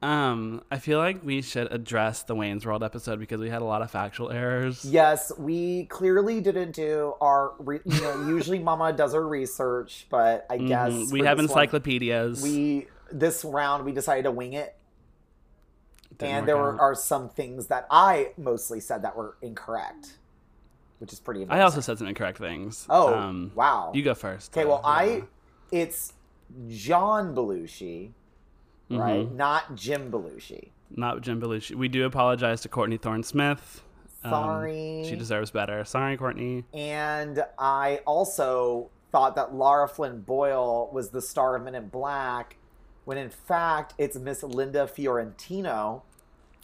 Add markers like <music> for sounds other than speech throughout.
Um, I feel like we should address the Wayne's World episode because we had a lot of factual errors. Yes, we clearly didn't do our. Re- you know, <laughs> usually Mama does her research, but I Mhm. guess we have this one, encyclopedias. we this round we decided to wing it, Didn't and there were, are some things that I mostly said that were incorrect, which is pretty. I also said some incorrect things. Oh um, wow! you go first. Okay, well, I it's John Belushi, right? Mhm. Not Jim Belushi. not Jim Belushi. We do apologize to Courtney Thorne Smith. Um, Sorry. she deserves better. Sorry, Courtney. And I also thought that Lara Flynn Boyle was the star of Men in Black, when in fact it's Miss Linda Fiorentino,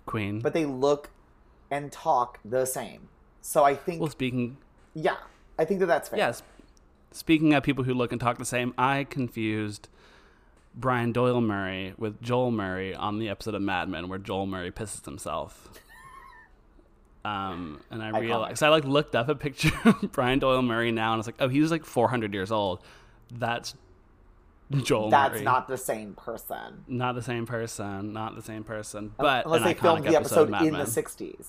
Queen. but they look and talk the same. So I think, well, speaking yeah, I think that that's fair. Yes. Speaking of people who look and talk the same, I confused Brian Doyle Murray with Joel Murray on the episode of Mad Men where Joel Murray pisses himself. Um, and I realized I like looked up a picture <laughs> of Brian Doyle Murray now, and I was like, oh, he was like 400 years old. That's Joel That's Murray. not the same person. not the same person. Not the same person. But Unless an they iconic filmed the episode episode in Men. the 60s.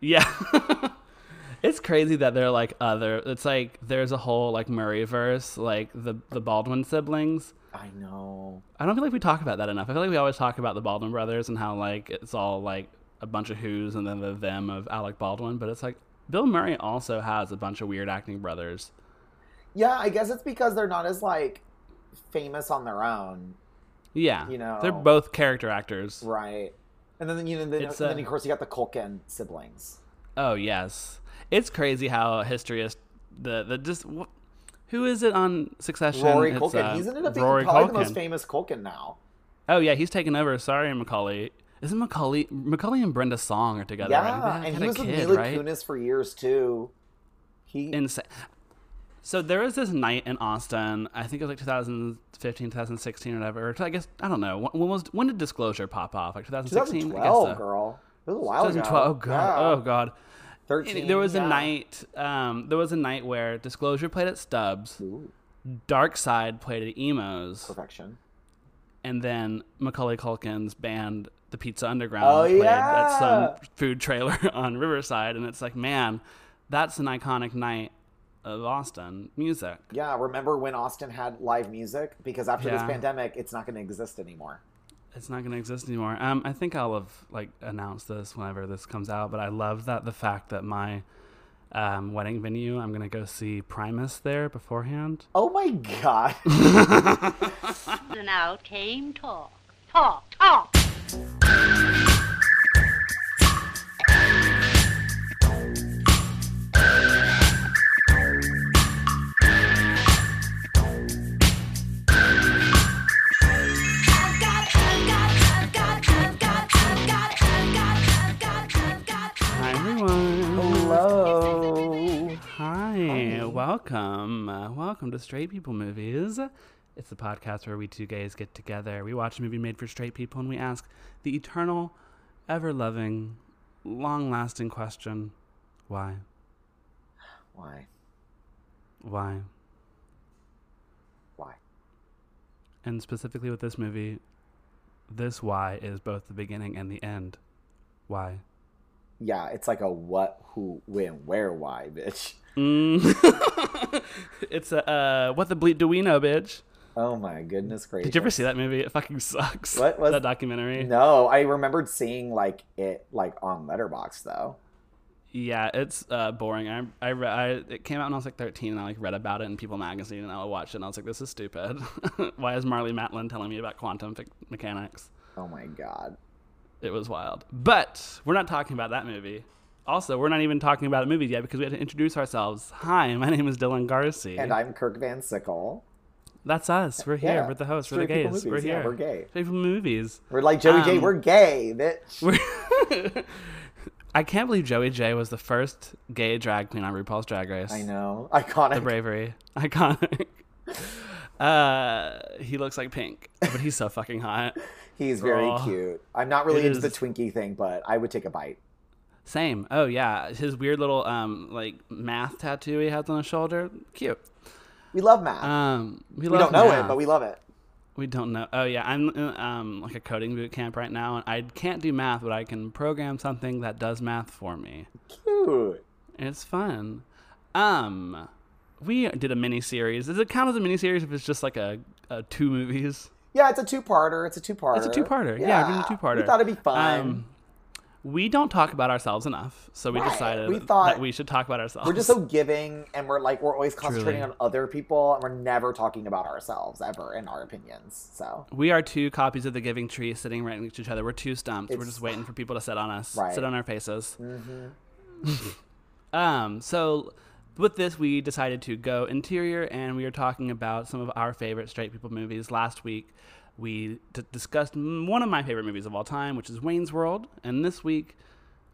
Yeah. <laughs> it's crazy that they're like other it's like there's a whole like Murray verse, like the the Baldwin siblings. I know. I don't feel like we talk about that enough. I feel like we always talk about the Baldwin brothers and how like it's all like a bunch of who's and then the them of Alec Baldwin, but it's like Bill Murray also has a bunch of weird acting brothers. Yeah, I guess it's because they're not as like famous on their own, Yeah. You know. They're both character actors. right? And then you know, then, and uh, then of course you got the Culkin siblings. Oh yes. It's crazy how history is the the just who is it on Succession? Rory It's, Culkin. uh, He's ended up being Rory probably the most famous Culkin now. Oh yeah, he's taken over. Sorry, Macaulay. Isn't Macaulay Macaulay and Brenda Song are together? Yeah, right? And he was with Mila right? Kunis for years too. He Insane. So there was this night in Austin. I think it was like 2015, 2016, or whatever. I guess I don't know. When, was when did Disclosure pop off? Like 2016. 2012, I guess so. girl. It was a while ago. 2012. Oh god. Yeah. Oh god. 13. there was yeah. a night. Um, there was a night where Disclosure played at Stubbs. Ooh, Dark Side played at Emos, perfection. and then Macaulay Culkin's band, The Pizza Underground, Oh, played yeah. at some food trailer <laughs> on Riverside, and it's like, man, that's an iconic night of Austin music. Yeah, remember when Austin had live music? Because after this pandemic, it's not going to exist anymore. It's not going to exist anymore. Um, I think I'll have like announced this whenever this comes out, but I love that the fact that my um, wedding venue, I'm going to go see Primus there beforehand. Oh my god. And out came talk. Talk, talk. Welcome. Uh, welcome to Straight People Movies. It's the podcast where we two gays get together. We watch a movie made for straight people and we ask the eternal, ever loving, long lasting question why? Why? Why? Why? And specifically with this movie, this why is both the beginning and the end. Why? Yeah, it's like a what, who, when, where, why, bitch. Mm. <laughs> it's a, uh, what the bleep do we know, bitch? Oh my goodness gracious. Did you ever see that movie? It fucking sucks. What was- <laughs> that documentary? No, I remembered seeing like it like on Letterboxd though. Yeah, it's uh, boring. I I, re- I it came out when I was like 13, and I like read about it in People magazine, and I watched it, and I was like, "This is stupid. <laughs> Why is Marlee Matlin telling me about quantum mechanics?" Oh my god. It was wild. But we're not talking about that movie. Also, we're not even talking about a movie yet because we had to introduce ourselves. Hi, my name is Dylan Garsee. And I'm Kirk Van Sickle. That's us. We're here. Yeah. We're the hosts. We're the gays. We're Movies. Yeah, here. we're gay. Straight from movies. We're like Joey Jay. Um, We're gay, bitch. We're <laughs> I can't believe Joey Jay was the first gay drag queen on RuPaul's Drag Race. I know. Iconic. the bravery iconic <laughs> uh he looks like pink but he's so fucking hot <laughs> He's very cute. I'm not really into the Twinkie thing, but I would take a bite. same oh yeah his weird little um like math tattoo he has on his shoulder cute We love math. um we, we don't know math. it, but we love it. We don't know. Oh yeah, I'm in, um like a coding boot camp right now, and I can't do math, but I can program something that does math for me. Cute. It's fun. Um, we did a mini series. Does it count as a mini series if it's just like a, a two movies? Yeah, it's a two-parter. It's a two-parter. It's a two-parter. Yeah, doing a two-parter. We thought it'd be fun. Um, we don't talk about ourselves enough, so we Right. decided We thought- that we should talk about ourselves. we're just so giving, and we're like we're always concentrating Truly. on other people, and we're never talking about ourselves ever in our opinions. So we are two copies of the Giving Tree sitting right next to each other. We're two stumps. we're just waiting for people to sit on us, Right. Mm-hmm. sit on our faces. <laughs> um. So with this, we decided to go interior, and we are talking about some of our favorite straight people movies. Last week, we d- discussed one of my favorite movies of all time, which is Wayne's World, and this week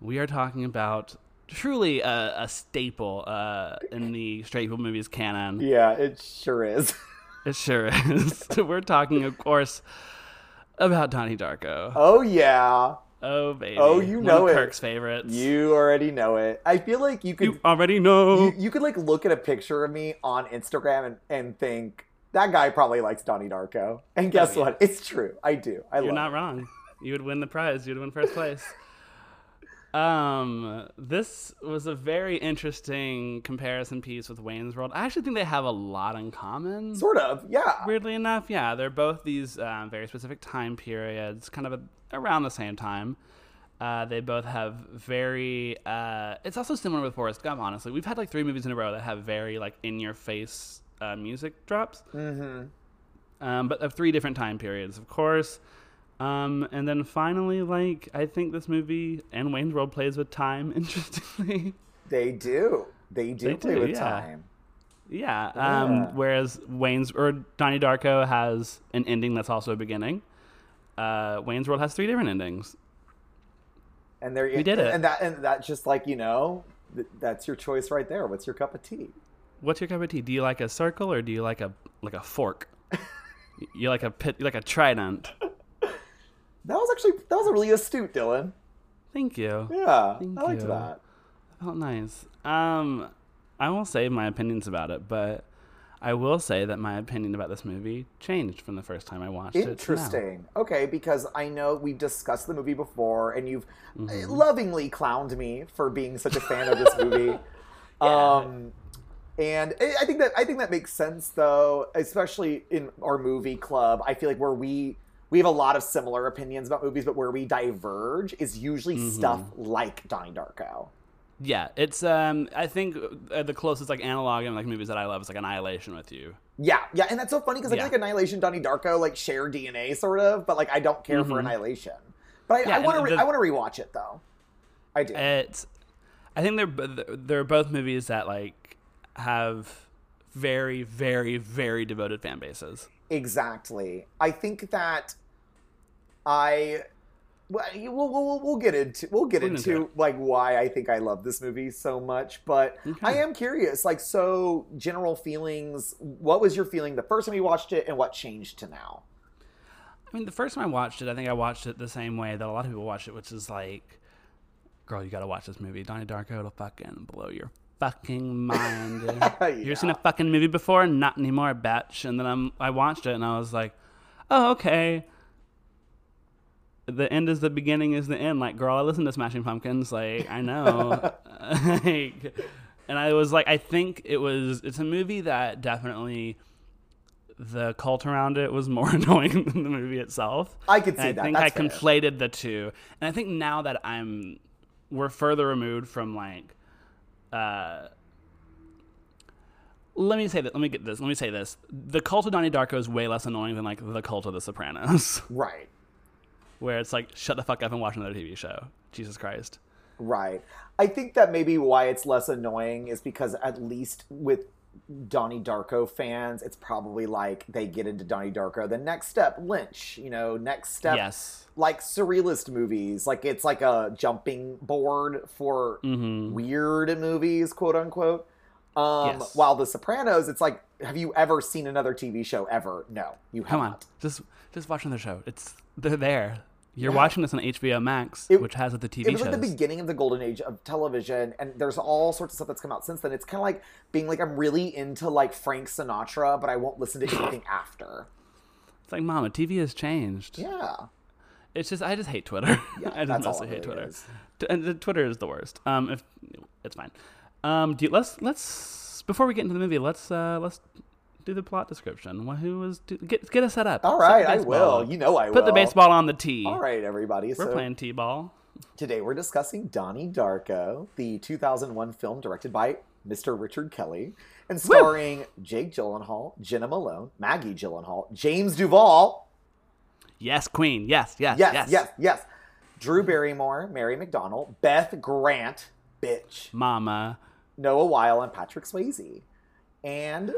we are talking about truly a, a staple uh, in the straight people movies canon. yeah, it sure is. <laughs> It sure is. <laughs> We're talking, of course, about Donnie Darko. oh yeah, Oh baby. Oh, you One know of it. Kirk's favorites. you already know it. I feel like you could You already know. you, you could like look at a picture of me on Instagram and, and think that guy probably likes Donnie Darko. And oh, guess Oh, yeah. what? It's true. I do. I You're not it. wrong. You would win the prize. You'd win first place. <laughs> Um, this was a very interesting comparison piece with Wayne's World. I actually think they have a lot in common. Sort of. Yeah. Weirdly enough, yeah, they're both these um, very specific time periods, kind of a, around the same time. Uh, they both have very. Uh, it's also similar with Forrest Gump. Honestly, we've had like three movies in a row that have very like in your face uh, music drops. Mm-hmm. Um, but of three different time periods, of course. Um, and then finally, like I think this movie and Wayne's World plays with time <laughs> interestingly. They do. They do They play do, with yeah. time. Yeah. Um, Yeah. Whereas Wayne's or Donnie Darko has an ending that's also a beginning. Uh, Wayne's World has three different endings. And there you did it. And that and that's just like, you know, th- that's your choice right there. What's your cup of tea? What's your cup of tea? Do you like a circle or do you like a like a fork? <laughs> you like a pit? You like a trident? That was actually that was a really astute, Dylan. Thank you. Yeah. Thank I liked you. that. Felt nice. Um, I won't say my opinions about it, but I will say that my opinion about this movie changed from the first time I watched it. Interesting. Okay, because I know we've discussed the movie before, and you've Mm-hmm. uh, lovingly clowned me for being such a fan of this <laughs> movie. Um, and I I think that I think that makes sense, though, especially in our movie club. I feel like where we we have a lot of similar opinions about movies, but where we diverge is usually Mm-hmm. stuff like Donnie Darko. Yeah, it's um. I think uh, the closest like analog in like movies that I love is like Annihilation with you. Yeah, yeah, and that's so funny because I Yeah. feel like Annihilation, Donnie Darko, like share DNA sort of, but like I don't care for Annihilation. But I, Mm-hmm. Want to re- I want to rewatch it though. I do. It's. I think they're they're both movies that like have very very very devoted fan bases. Exactly. I think that I well, we'll, we'll, we'll get into we'll get into into like why I think I love this movie so much, but Okay. I am curious. Like, so general feelings. What was your feeling the first time you watched it, and what changed to now? I mean, the first time I watched it, I think I watched it the same way that a lot of people watch it, which is like, girl, you gotta watch this movie. Donnie Darko will fucking blow your fucking mind. <laughs> dude. You ever seen a fucking movie before? Not anymore, bitch. And then I'm, I watched it and I was like, oh, okay. The end is the beginning is the end. Like, girl, I listen to Smashing Pumpkins. Like, I know. <laughs> like, and I was like, I think it was, it's a movie that definitely the cult around it was more <laughs> annoying than the movie itself. I could see I that. I think That's I fair. conflated the two, and I think now that I'm, we're further removed from like, uh. Let me say that. Let me get this. Let me say this. The cult of Donnie Darko is way less annoying than like the cult of The Sopranos, <laughs> Right. Where it's like shut the fuck up and watch another TV show. Jesus Christ. Right. I think that maybe why it's less annoying is because at least with Donnie Darko fans, it's probably like they get into Donnie Darko. The next step, Lynch. You know, next step, Yes. like surrealist movies. Like it's like a jumping board for Mm-hmm. weird movies, quote unquote. Um, Yes. While The Sopranos, it's like, have you ever seen another TV show ever? No, you have Come on, just just watch another show. It's they're there. You're Yeah. watching this on HBO Max, It- which has the TV It was shows. like the beginning of the golden age of television, and there's all sorts of stuff that's come out since then. It's kind of like being like I'm really into like Frank Sinatra, but I won't listen to <laughs> anything after. It's like, Mama, TV has changed. Yeah. It's just I just hate Twitter. Yeah, <laughs> I just that's all mostly hate really Twitter. T- and the Twitter is the worst. Um, if it's fine. Um, do you, let's let's before we get into the movie, let's uh let's do the plot description. Who was do, get get us set up. All right, I will. You know I will. Put the baseball on the tee. All right, everybody. We're so playing t-ball. today we're discussing Donnie Darko, the 2001 film directed by Mr. Richard Kelly and starring Jake Gyllenhaal, Jena Malone, Maggie Gyllenhaal, James Duval, Yes, Queen. Yes, yes, yes, yes, yes, yes, Drew Barrymore, Mary McDonnell, Beth Grant, bitch, Mama. Noah Wyle, and Patrick Swayze. And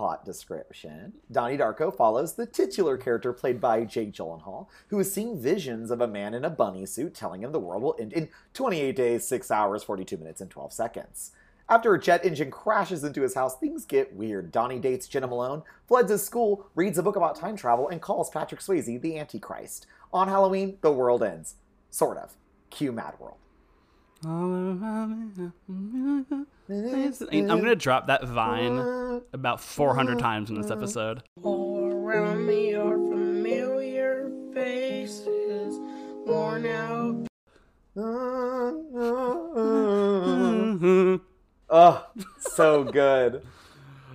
plot description Donnie Darko follows the titular character played by Jake Gyllenhaal, who is seeing visions of a man in a bunny suit telling him the world will end in 28 days, 6 hours, 42 minutes, and 12 seconds. After a jet engine crashes into his house, things get weird. Donnie dates Jena Malone, floods his school, reads a book about time travel, and calls Patrick Swayze the Antichrist. On Halloween, the world ends. Sort of. Cue Mad World. I'm gonna drop that vine about 400 times in this episode. All around me are familiar faces, worn out <laughs> Oh, so good.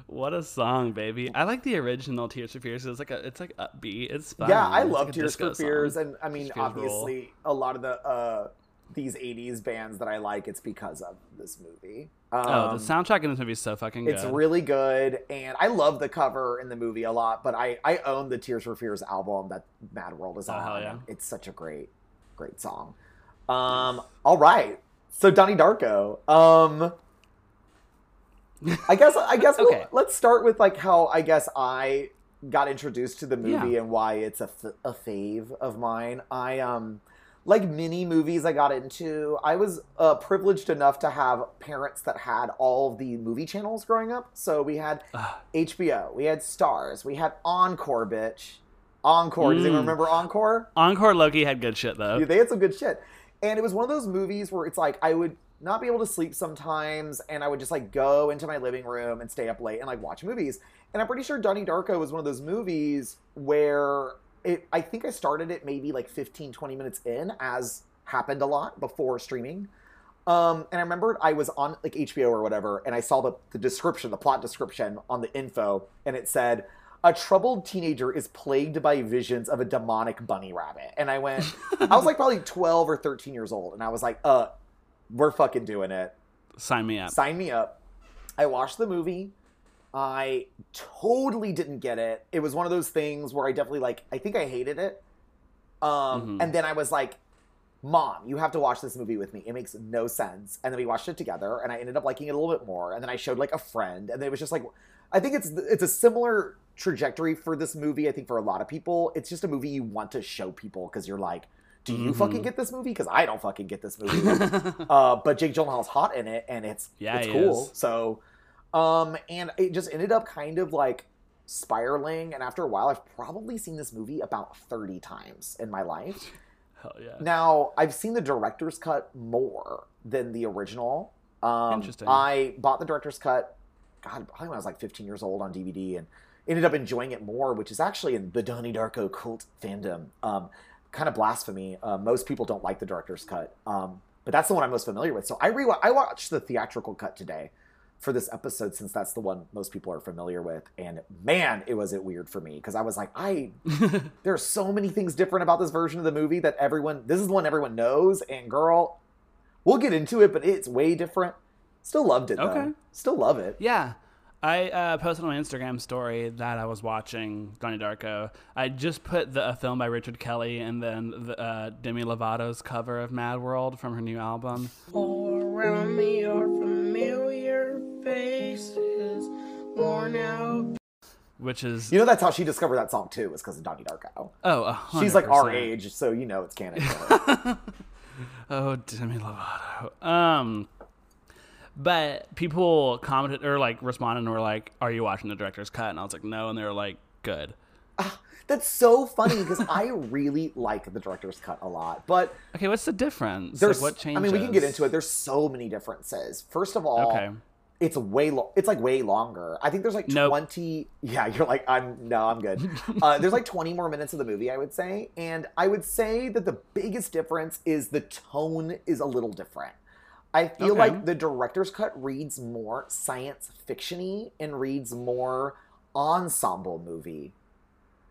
What a song, baby! I like the original Tears for Fears. It's like a, it's like upbeat. It's fun. Yeah, I It's love like Tears disco for Fears, song. and I mean, Tears for Fears obviously, a lot of the uh, these '80s bands that I like, it's because of this movie. Oh, Um, the soundtrack in this movie is so fucking good. It's really good, and I love the cover in the movie a lot. But I I own the Tears for Fears album that Mad World is Oh, on. hell yeah. It's such a great, great song. Um, all right, so Donnie Darko. Um, I guess I guess <laughs> we'll- Okay. let's start with like how I guess I got introduced to the movie Yeah. and why it's a, f- a fave of mine. I um like mini movies I got into. I was uh, privileged enough to have parents that had all of the movie channels growing up. So we had Ugh. HBO, we had Starz, we had Encore, bitch. Encore. Does anyone Mm. remember Encore? Encore Loki had good shit though. Yeah, they had some good shit. And it was one of those movies where it's like I would not be able to sleep sometimes, and I would just like go into my living room and stay up late and like watch movies. And I'm pretty sure Donnie Darko was one of those movies where it I think I started it maybe like 15, 20 minutes in, as happened a lot before streaming. Um, and I remembered I was on like HBO or whatever, and I saw the, the description, the plot description on the info, and it said, A troubled teenager is plagued by visions of a demonic bunny rabbit. And I went, I was like probably 12 or 13 years old, and I was like, uh, we're fucking doing it. Sign me up. Sign me up. I watched the movie. I totally didn't get it. It was one of those things where I definitely like I think I hated it. Um Mhm. and then I was like, "Mom, you have to watch this movie with me. It makes no sense." And then we watched it together and I ended up liking it a little bit more. And then I showed like a friend and it was just like I think it's it's a similar trajectory for this movie I think for a lot of people. It's just a movie you want to show people cuz you're like, "Do you Mhm. fucking get this movie?" cuz I don't fucking get this movie. <laughs> uh, but Jake Gyllenhaal's hot in it, and it's Yeah, it's cool. is. So, um, and it just ended up kind of like spiraling. And after a while, I've probably seen this movie about thirty times in my life. <laughs> Hell yeah. Now, I've seen the director's cut more than the original. Um, Interesting. I bought the director's cut, God, probably when I was like 15 years old on DVD, and ended up enjoying it more, which is actually in the Donnie Darko cult fandom. Um, kind of blasphemy. Uh, most people don't like the director's cut, um, but that's the one I'm most familiar with. So I re I watched the theatrical cut today for this episode since that's the one most people are familiar with, and man, it was it weird for me because I was like, I <laughs> there are so many things different about this version of the movie that everyone this is the one everyone knows and girl we'll get into it but it's way different still loved it though Okay. still love it Yeah. I uh, posted on my Instagram story that I was watching Donnie Darko. I just put the a film by Richard Kelly and then the, uh, Demi Lovato's cover of Mad World from her new album. Faces, worn out Which is you know that's how she discovered that song too was because of donnie darko oh, a hundred she's like our age so you know it's canon to. <laughs> Oh, Demi Lovato. Um, but people commented or like responded and were like, "Are you watching the director's cut?" And I was like, "No," and they were like, "Good." that's so funny because i really like the director's cut a lot but Okay, what's the difference? there's like, what changes? i mean we can get into it there's so many differences first of all Okay. It's way lo- it's like way longer. I think there's like Nope. 20 Yeah, <laughs> you're like I'm no, I'm good. <laughs> uh, there's like 20 more minutes of the movie, I would say, and I would say that the biggest difference is the tone is a little different. I feel Okay. like the director's cut reads more science fictiony and reads more ensemble movie.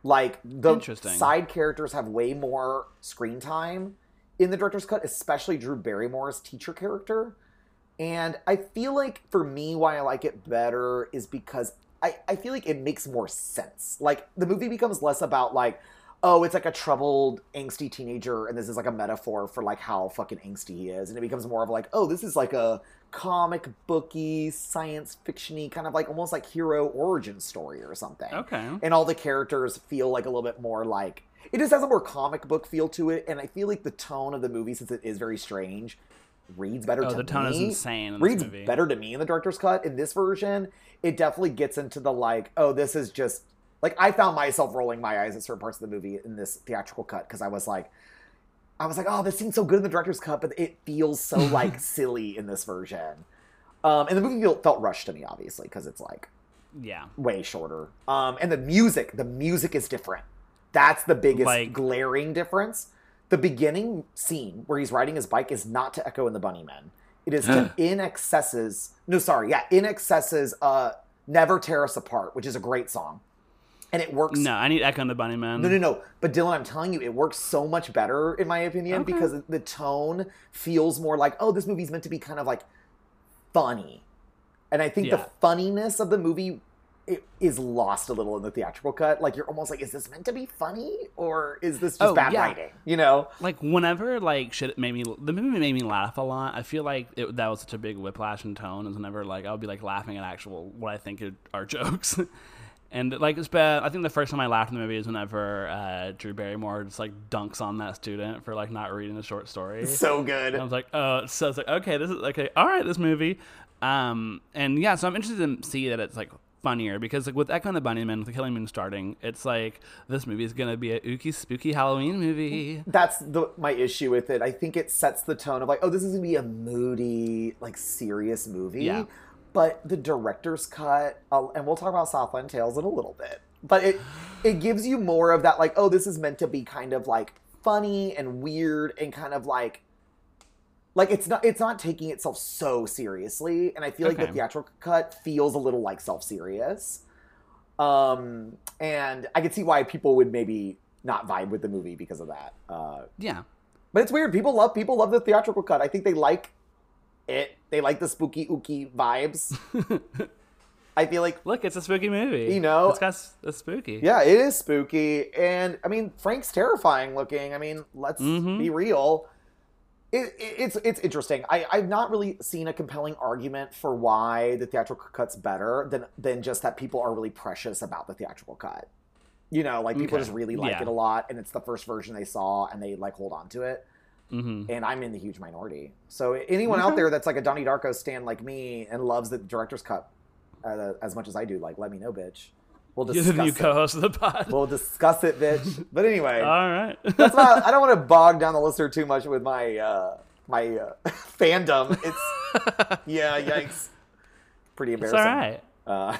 Like the side characters have way more screen time in the director's cut, especially Drew Barrymore's teacher character. And I feel like for me, why I like it better is because I, I feel like it makes more sense. Like the movie becomes less about like, oh, it's like a troubled, angsty teenager, and this is like a metaphor for like how fucking angsty he is. And it becomes more of like, oh, this is like a comic booky, science fictiony kind of like almost like hero origin story or something Okay. and all the characters feel like a little bit more like it just has a more comic book feel to it and i feel like the tone of the movie since it is very strange reads better Oh, to the tone is insane in reads movie. better to me in the director's cut in this version it definitely gets into the like oh this is just like i found myself rolling my eyes at certain parts of the movie in this theatrical cut because i was like i was like oh this seems so good in the director's cut but it feels so <laughs> like silly in this version um, and the movie felt, felt rushed to me obviously because it's like Yeah. way shorter. Um, and the music, the music is different. That's the biggest Like- glaring difference. The beginning scene where he's riding his bike is not to Echo and the Bunny Bunnymen. It is to <gasps> In Excesses. No, sorry, yeah, In Excesses uh, "Never Tear Us Apart," which is a great song, and it works. No, I need Echo and the Bunnymen. No, no, no. But Dylan, I'm telling you, it works so much better in my opinion Okay. because the tone feels more like, oh, this movie's meant to be kind of like funny, and I think Yeah. the funniness of the movie it is lost a little in the theatrical cut. Like you're almost like, is this meant to be funny or is this just Oh, bad yeah. writing? You know? Like whenever like shit made me the movie made me laugh a lot. I feel like it, that was such a big whiplash in tone. Is whenever like I'll be like laughing at actual what I think are <laughs> jokes. And like it's been, I think the first time I laughed in the movie is whenever uh, Drew Barrymore just like dunks on that student for like not reading the short story. So good. And I was like, oh, so it's like, okay, this is okay, all right, this movie. Um, and yeah, so I'm interested to see that it's like funnier because like with Echo and the Bunnymen, with the Killing Moon starting, it's like this movie is gonna be a ooky spooky Halloween movie. That's the my issue with it. I think it sets the tone of like, oh, this is gonna be a moody, like serious movie. Yeah. But the director's cut, uh, and we'll talk about Southland Tales in a little bit. But it it gives you more of that, like, oh, this is meant to be kind of like funny and weird and kind of like like it's not it's not taking itself so seriously. And I feel like the theatrical cut feels a little like self serious. Um, and I could see why people would maybe not vibe with the movie because of that. Uh, Yeah, but it's weird. People love people love the theatrical cut. I think they like it. They like the spooky ooky vibes. <laughs> I feel like look, it's a spooky movie. You know- it's got it's spooky. yeah, it is spooky, and I mean Frank's terrifying looking. I mean, let's Mhm. be real. It, it, it's it's interesting. I, I've not really seen a compelling argument for why the theatrical cut's better than than just that people are really precious about the theatrical cut. You know, like people Okay. just really like Yeah. it a lot, and it's the first version they saw, and they like hold on to it. hmm and I'm in the huge minority. So anyone out there that's like a Donnie Darko stan like me and loves the director's cut uh, as much as I do, like let me know, bitch. We'll You're the discuss new it. co-host of the pod. We'll discuss it, bitch. <laughs> But anyway, all right. that's not, I <laughs> don't want to bog down the listener too much with my uh, my uh, <laughs> fandom. It's yeah, yikes. Pretty it's embarrassing. all right.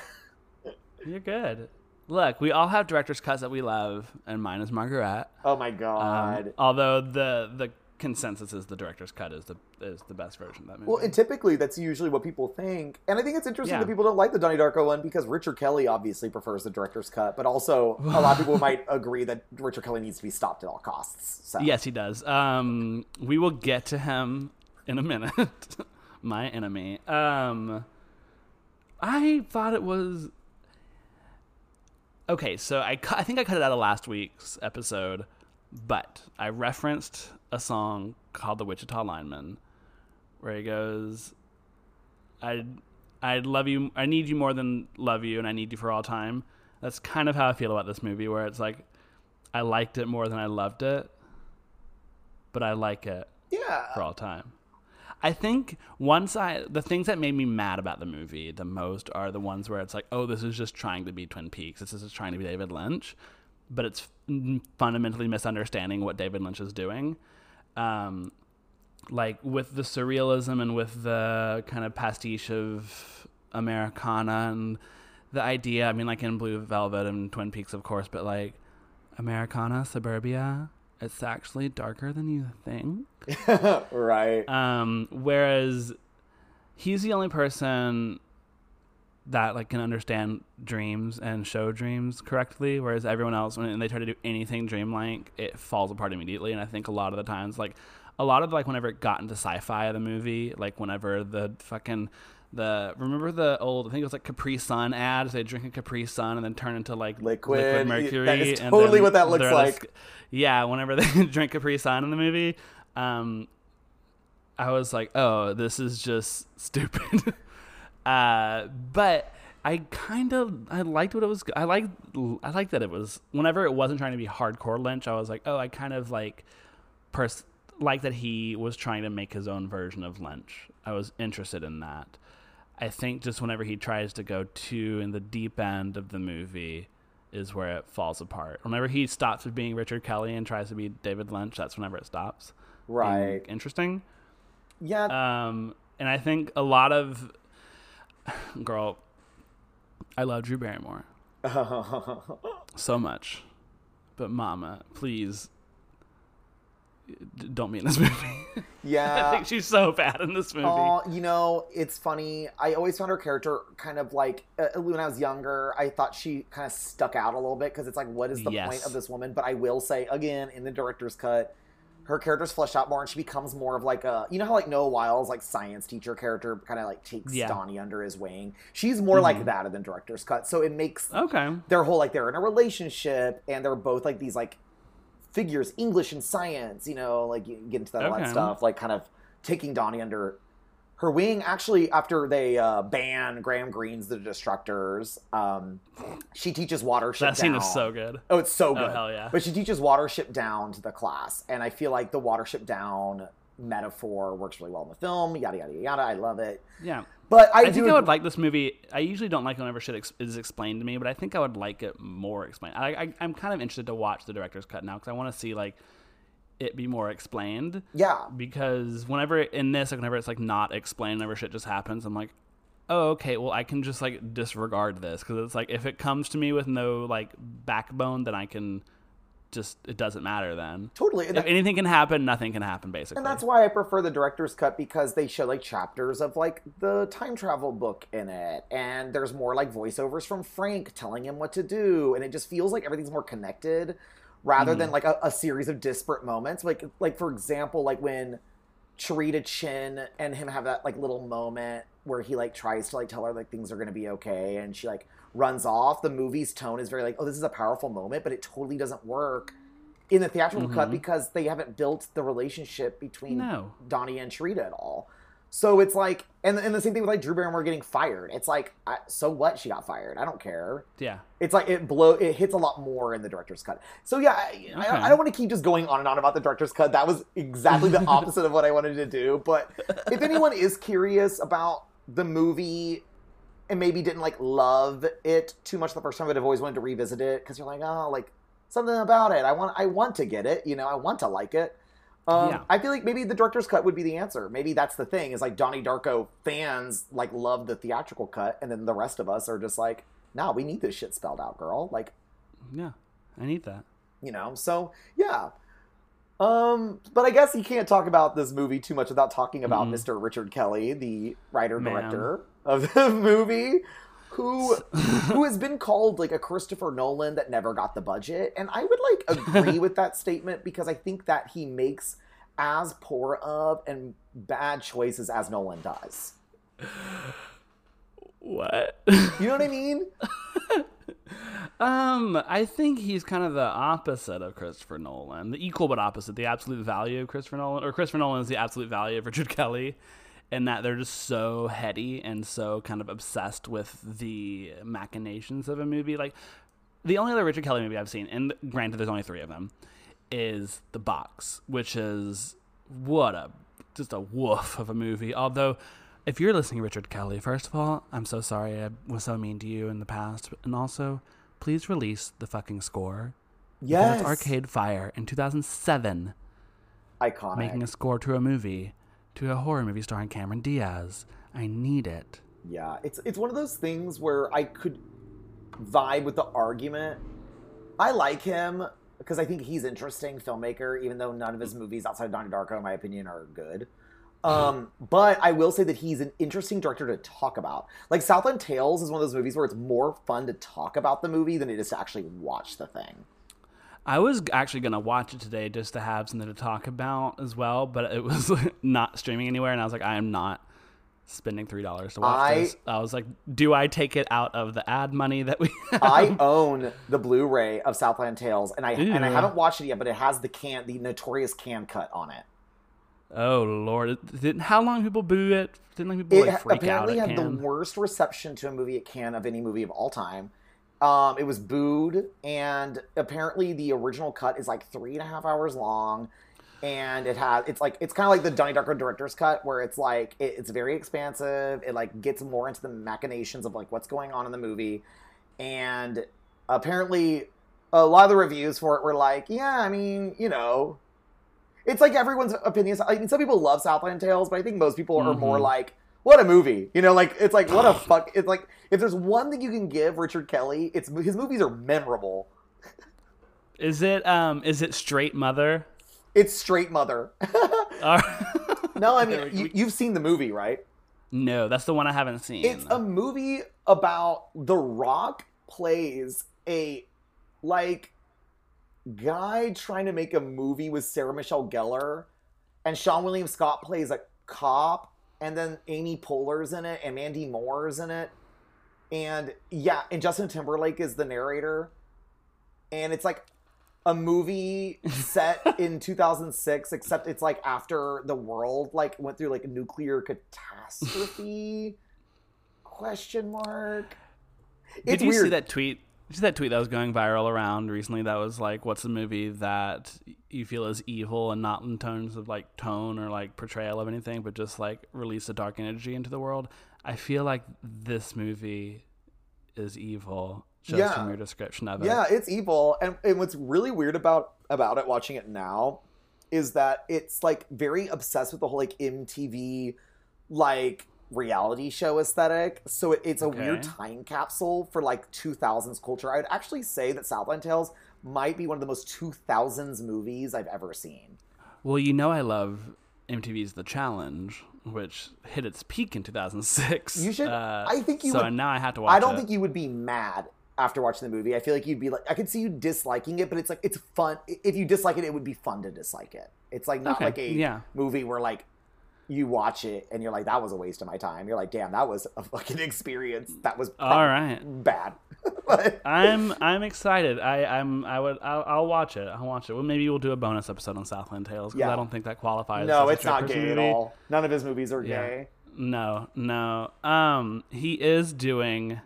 Uh, You're good. Look, we all have director's cuts that we love, and mine is Margaret. oh my Um, god. although the the consensus is the director's cut is the is the best version of that movie. Well, and typically that's usually what people think, and I think it's interesting Yeah. that people don't like the Donnie Darko one because Richard Kelly obviously prefers the director's cut, but also a lot of people <laughs> might agree that Richard Kelly needs to be stopped at all costs. So. yes, he does. Um, we will get to him in a minute. <laughs> My enemy. Um, I thought it was okay. So I cu- I think I cut it out of last week's episode, but I referenced a song called "The Wichita Lineman," where he goes, "I I love you. I need you more than love you, and I need you for all time." That's kind of how I feel about this movie, where it's like I liked it more than I loved it, but I like it Yeah. for all time. I think once I the things that made me mad about the movie the most are the ones where it's like, oh, this is just trying to be Twin Peaks. This is just trying to be David Lynch, but it's fundamentally misunderstanding what David Lynch is doing. Um, like with the surrealism and with the kind of pastiche of Americana and the idea. I mean, like in Blue Velvet and Twin Peaks, of course, but like Americana, suburbia, it's actually darker than you think. <laughs> right. Um, whereas he's the only person that like can understand dreams and show dreams correctly, whereas everyone else, when they try to do anything dreamlike, it falls apart immediately. And I think a lot of the times, like a lot of like whenever it got into sci-fi, of the movie, like whenever the fucking the remember the old I think it was like Capri Sun ads. They drink a Capri Sun and then turn into like Liquid. mercury. That is and totally what that looks they're at a like. yeah, whenever <laughs> they drink Capri Sun in the movie, um, I was like, oh, this is just stupid. <laughs> uh, but I kind of I liked what it was. I liked I liked that it was whenever it wasn't trying to be hardcore Lynch. I was like, oh, I kind of like pers- like that he was trying to make his own version of Lynch. I was interested in that. I think just whenever he tries to go too in the deep end of the movie is where it falls apart. Whenever he stops with being Richard Kelly and tries to be David Lynch, that's whenever it stops. being Right. Interesting. Yeah. Um, and I think a lot of <laughs> girl, I love Drew Barrymore <laughs> so much, but Mama, please don't be in this <laughs> movie. Yeah, I think she's so bad in this movie. Oh, you know, it's funny. I always found her character kind of like uh, when I was younger. I thought she kind of stuck out a little bit because it's like, what is the Yes. point of this woman? But I will say again, in the director's cut, her character's fleshed out more, and she becomes more of like a, you know how like Noah Wyle's, like science teacher character, kind of like takes Yeah. Donnie under his wing. She's more like mm-hmm. that in the director's cut, so it makes okay. their whole like they're in a relationship and they're both like these like figures english and science you know like you get into that all that Okay. stuff like kind of taking donnie under her wing actually after they uh, ban graham greene's the destructors um, she teaches watership Down. That scene down. is so good. oh it's so good hell yeah. but she teaches watership down to the class and i feel like the watership down metaphor works really well in the film yada yada yada i love it Yeah. but i, I, do think I would like this movie. I usually don't like whenever shit is explained to me, but I think I would like it more explained. I, I, I'm kind of interested to watch the director's cut now because I want to see like it be more explained. yeah Because whenever in this, like whenever it's like not explained, whenever shit just happens, I'm like, oh okay, well I can just like disregard this because it's like if it comes to me with no like backbone, then I can just it doesn't matter then. totally And If anything can happen, nothing can happen basically. And that's why I prefer the director's cut because they show like chapters of like the time travel book in it. And there's more like voiceovers from Frank telling him what to do. And it just feels like everything's more connected rather mm-hmm. than like a, a series of disparate moments. Like like for example, like when Cherita Chen and him have that like little moment where he like tries to like tell her like things are gonna be okay and she like runs off. The movie's tone is very like, oh, this is a powerful moment, but it totally doesn't work in the theatrical cut mm-hmm. because they haven't built the relationship between No. Donnie and Cherita at all. So it's like, and, and the same thing with like Drew Barrymore getting fired. It's like, I, so what? She got fired. I don't care. yeah. It's like it blow. It hits a lot more in the director's cut. So yeah, I, I, Okay. I don't want to keep just going on and on about the director's cut. That was exactly the <laughs> opposite of what I wanted to do. But if anyone is curious about the movie and maybe didn't like love it too much the first time, but have always wanted to revisit it because you're like, oh, like something about it. I want, I want to get it. You know, I want to like it. Um, Yeah. I feel like maybe the director's cut would be the answer. Maybe that's the thing. Is like Donnie Darko fans like love the theatrical cut, and then the rest of us are just like, nah, we need this shit spelled out, girl. Like, Yeah. I need that. you know. So yeah. Um, but I guess you can't talk about this movie too much without talking about Mm-mm. Mr. Richard Kelly, the writer director of <laughs> the movie, who who <laughs> has been called like a Christopher Nolan that never got the budget, and I would like agree with that statement because I think that he makes as poor of and bad choices as Nolan does. What? You know what I mean? <laughs> Um, I think he's kind of the opposite of Christopher Nolan, the equal but opposite, the absolute value of Christopher Nolan, or Christopher Nolan is the absolute value of Richard Kelly, in that they're just so heady and so kind of obsessed with the machinations of a movie. Like the only other Richard Kelly movie I've seen, and granted, there's only three of them, is The Box, which is what a just a woof of a movie. Although, if you're listening, Richard Kelly, first of all, I'm so sorry I was so mean to you in the past, and also, please release the fucking score. Yes, Arcade Fire in 2007 iconic. making a score to a movie, to a horror movie starring Cameron Diaz. I need it. Yeah, it's it's one of those things where I could vibe with the argument. I like him because I think he's interesting filmmaker, even though none of his movies outside of Donnie Darko, in my opinion, are good. Um, <laughs> but I will say that he's an interesting director to talk about. Like Southland Tales is one of those movies where it's more fun to talk about the movie than it is to actually watch the thing. I was actually gonna watch it today just to have something to talk about as well, but it was <laughs> not streaming anywhere, and I was like, I am not spending three dollars to watch I- this. I was like, do I take it out of the ad money that we? <laughs> Have? I own the Blu-ray of Southland Tales, and I and I haven't watched it yet, but it has the can, the notorious Cannes cut on it. oh lord! Didn't, how long people boo it? Didn't like people It like freak out apparently had Cannes? the worst reception to a movie at Cannes of any movie of all time. Um, it was booed, and apparently the original cut is like three and a half hours long, and it has it's like it's kind of like the Donnie Darko director's cut, where it's like it, it's very expansive. It like gets more into the machinations of like what's going on in the movie, and apparently a lot of the reviews for it were like, yeah, I mean, you know, it's like everyone's opinions. I mean, some people love Southland Tales, but I think most people are more Mhm. like, what a movie. You know, like it's like what a <sighs> fuck. It's like if there's one thing you can give Richard Kelly, it's his movies are memorable. Is it um? Is it Straight Mother? It's Straight Mother. <laughs> Or- no, I mean you, you've seen the movie, right? no, that's the one I haven't seen. It's a movie about The Rock plays a like guy trying to make a movie with Sarah Michelle Gellar, and Seann William Scott plays a cop, and then Amy Poehler's in it, and Mandy Moore's in it, and yeah, and Justin Timberlake is the narrator, and it's like a movie set <laughs> in 2006 except it's like after the world like went through like a nuclear catastrophe? <laughs> Question mark. Did you weird. see that tweet? See that tweet that was going viral around recently? That was like, "What's a movie that you feel is evil and not in terms of like tone or like portrayal of anything, but just like release a dark energy into the world?" I feel like this movie is evil just Yeah. from your description of it. yeah it's evil and, and what's really weird about about it watching it now is that it's like very obsessed with the whole like mtv like reality show aesthetic so it, it's a weird time capsule for like 2000s culture i would actually say that southland tales might be one of the most 2000s movies i've ever seen Well, you know, I love MTV's The Challenge, which hit its peak in 2006. You should- Uh, I think you So would- now I have to watch. I don't it. think you would be mad after watching the movie. I feel like you'd be like, I could see you disliking it, but it's like it's fun. If you dislike it, it would be fun to dislike it. It's like not Okay, like a yeah. movie where like you watch it and you're like, that was a waste of my time. You're like, damn, that was a fucking <laughs> experience. That was all right, bad. <laughs> But- I'm I'm excited. I I'm I would I'll, I'll watch it. I'll watch it. Well, maybe we'll do a bonus episode on Southland Tales because Yeah. I don't think that qualifies. no, it's not gay person at all. None of his movies are Yeah. gay. No, no. Um, he is doing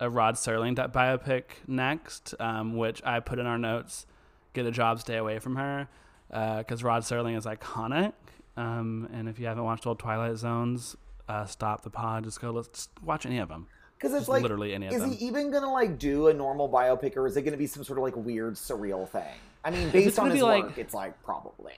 a Rod Serling biopic next, um, which I put in our notes. Get a job, stay away from her, because Rod Serling is iconic. Um, and if you haven't watched old Twilight Zones, uh, stop the pod. Just go. Let's just watch any of them. Because it's Just like, literally any of is them. he even gonna like do a normal biopic, or is it gonna be some sort of like weird surreal thing? I mean, based on his be like- work, it's like probably.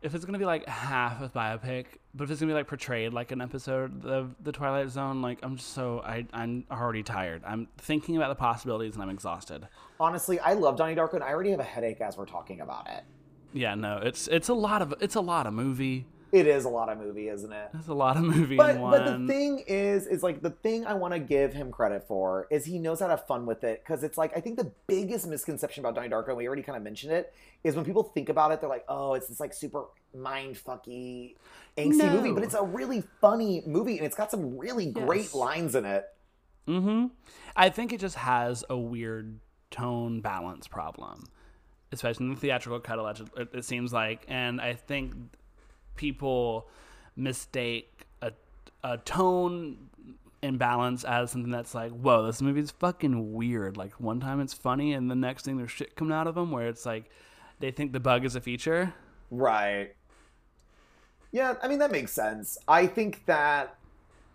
if it's gonna be like half a biopic, but if it's gonna be like portrayed like an episode of the Twilight Zone, like I'm just so I I'm already tired. I'm thinking about the possibilities and I'm exhausted. Honestly, I love Donnie Darko, and I already have a headache as we're talking about it. Yeah, no, it's it's a lot of it's a lot of movie. It is a lot of movie, isn't it? It's a lot of movie But in one. but the thing is, is like the thing I want to give him credit for is he knows how to have fun with it because it's like I think the biggest misconception about Donnie Darko, and we already kind of mentioned it, is when people think about it, they're like, oh, it's this like super mind fucky, angsty No. movie, but it's a really funny movie, and it's got some really great lines in it. Mm-hmm. I think it just has a weird tone balance problem, especially in the theatrical cut. Alleged, it, it seems like, and I think people mistake a a tone imbalance as something that's like, whoa, this movie's fucking weird. Like one time it's funny, and the next thing there's shit coming out of them where it's like they think the bug is a feature. Right. Yeah, I mean that makes sense. I think that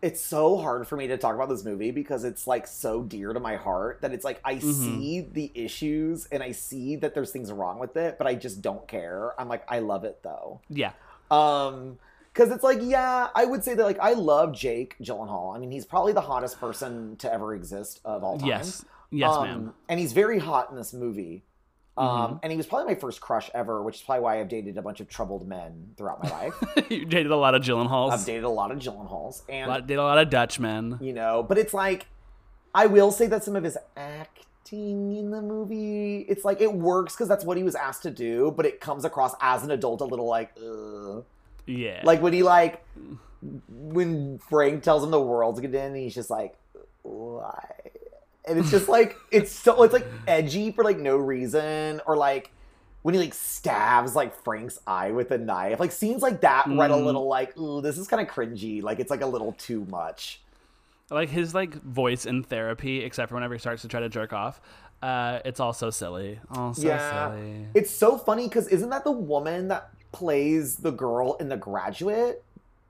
it's so hard for me to talk about this movie because it's like so dear to my heart that it's like I see the issues and I see that there's things wrong with it, but I just don't care. I'm like I love it though. Yeah. Um Because it's like, yeah, I would say that like I love Jake Gyllenhaal. I mean, he's probably the hottest person to ever exist of all time. Yes. Yes, Um, ma'am. And he's very hot in this movie. Um, Mm-hmm. And he was probably my first crush ever, which is probably why I've dated a bunch of troubled men throughout my life. <laughs> you dated a lot of I've dated a lot of Gyllenhaals, A and lot, dated a lot of Dutchmen. you know, but it's like I will say that some of his acting in the movie, it's like it works because that's what he was asked to do, but it comes across as an adult a little like, Ugh. Yeah. like when he like when Frank tells him the world's gonna end, he's just like, why? And it's just like it's so it's like edgy for like no reason, or like when he like stabs like Frank's eye with a knife, like scenes like that read a Mm. little like, ooh, this is kind of cringy. Like it's like a little too much. like his like voice in therapy, except for whenever he starts to try to jerk off. Uh, it's all so silly. Oh, so yeah, silly. it's so funny because isn't that the woman that plays the girl in The Graduate?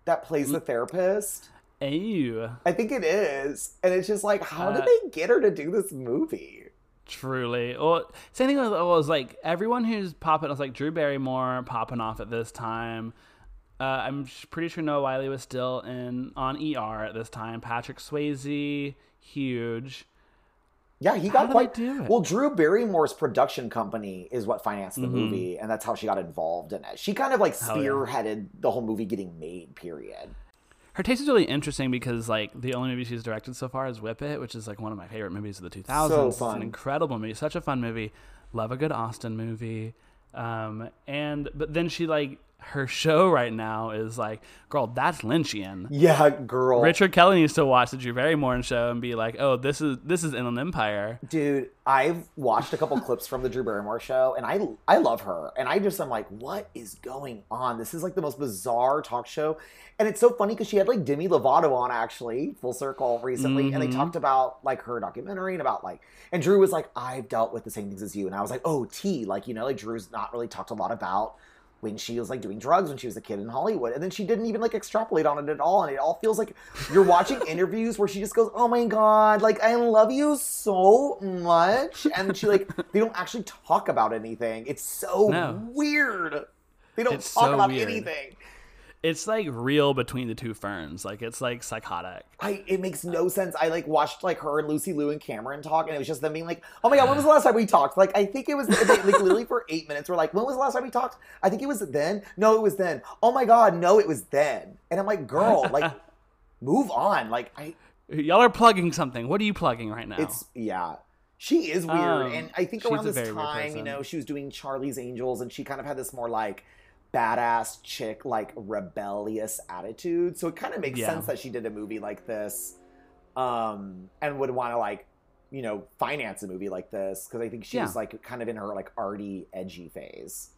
That plays Mm. the therapist. Ew. I think it is, and it's just like, how Uh, did they get her to do this movie? Truly. Well, same thing was, was like everyone who's popping. was like Drew Barrymore popping off at this time. Uh, I'm pretty sure Noah Wyle was still in on ER at this time. Patrick Swayze, huge. Yeah, he got quite. Well, Drew Barrymore's production company is what financed the Mhm. movie, and that's how she got involved in it. She kind of like Hell yeah. spearheaded the whole movie getting made. Period. Her taste is really interesting because like the only movie she's directed so far is Whip It, which is like one of my favorite movies of the 2000s. So It's fun. an incredible movie, such a fun movie. Love a good Austin movie. Um, and but then she like her show right now is like, girl, that's Lynchian. Yeah, girl. Richard Kelly needs to watch the Drew Barrymore show and be like, oh, this is this is Inland Empire. Dude, I've watched a couple clips from the Drew Barrymore show, and I I love her, and I just I'm like, what is going on? This is like the most bizarre talk show, and it's so funny because she had like Demi Lovato on actually, full circle recently, and they Mhm. talked about like her documentary and about like, and Drew was like, I've dealt with the same things as you, and I was like, oh, T, like you know, like Drew's not really talked a lot about when she was like doing drugs when she was a kid in Hollywood. And then she didn't even like extrapolate on it at all. And it all feels like you're watching <laughs> interviews where she just goes, Oh my God, like I love you so much. And she like, they don't actually talk about anything. It's so No. weird. They don't It's talk so about weird. anything. It's like real between the two ferns. Like it's like psychotic. I, it makes no sense. I like watched like her and Lucy Liu and Cameron talk, and it was just them being like, "Oh my god, when was the last time we talked?" Like I think it was like literally for eight minutes. We're like, "When was the last time we talked?" I think it was then. No, it was then. Oh my god, no, it was then. And I'm like, "Girl, <laughs> like, move on." Like I, Y'all are plugging something. What are you plugging right now? it's yeah. She is weird, Um, and I think around this time, you know, she was doing Charlie's Angels, and she kind of had this more like badass chick, like rebellious attitude. So it kind of makes Yeah. sense that she did a movie like this, um, and would want to like, you know, finance a movie like this because I think she's Yeah. like kind of in her like arty, edgy phase.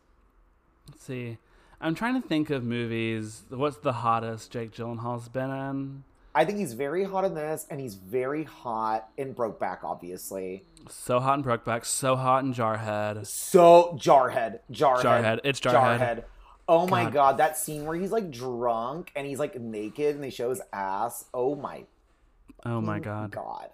Let's see. I'm trying to think of movies. What's the hottest Jake Gyllenhaal's been in? I think he's very hot in this, and he's very hot in Brokeback, obviously. So hot in Brokeback, so hot in Jarhead. So Jarhead, Jarhead, Jarhead. It's Jarhead. Oh my God. god, that scene where he's like drunk and he's like naked and they show his ass. Oh my Oh my god. god,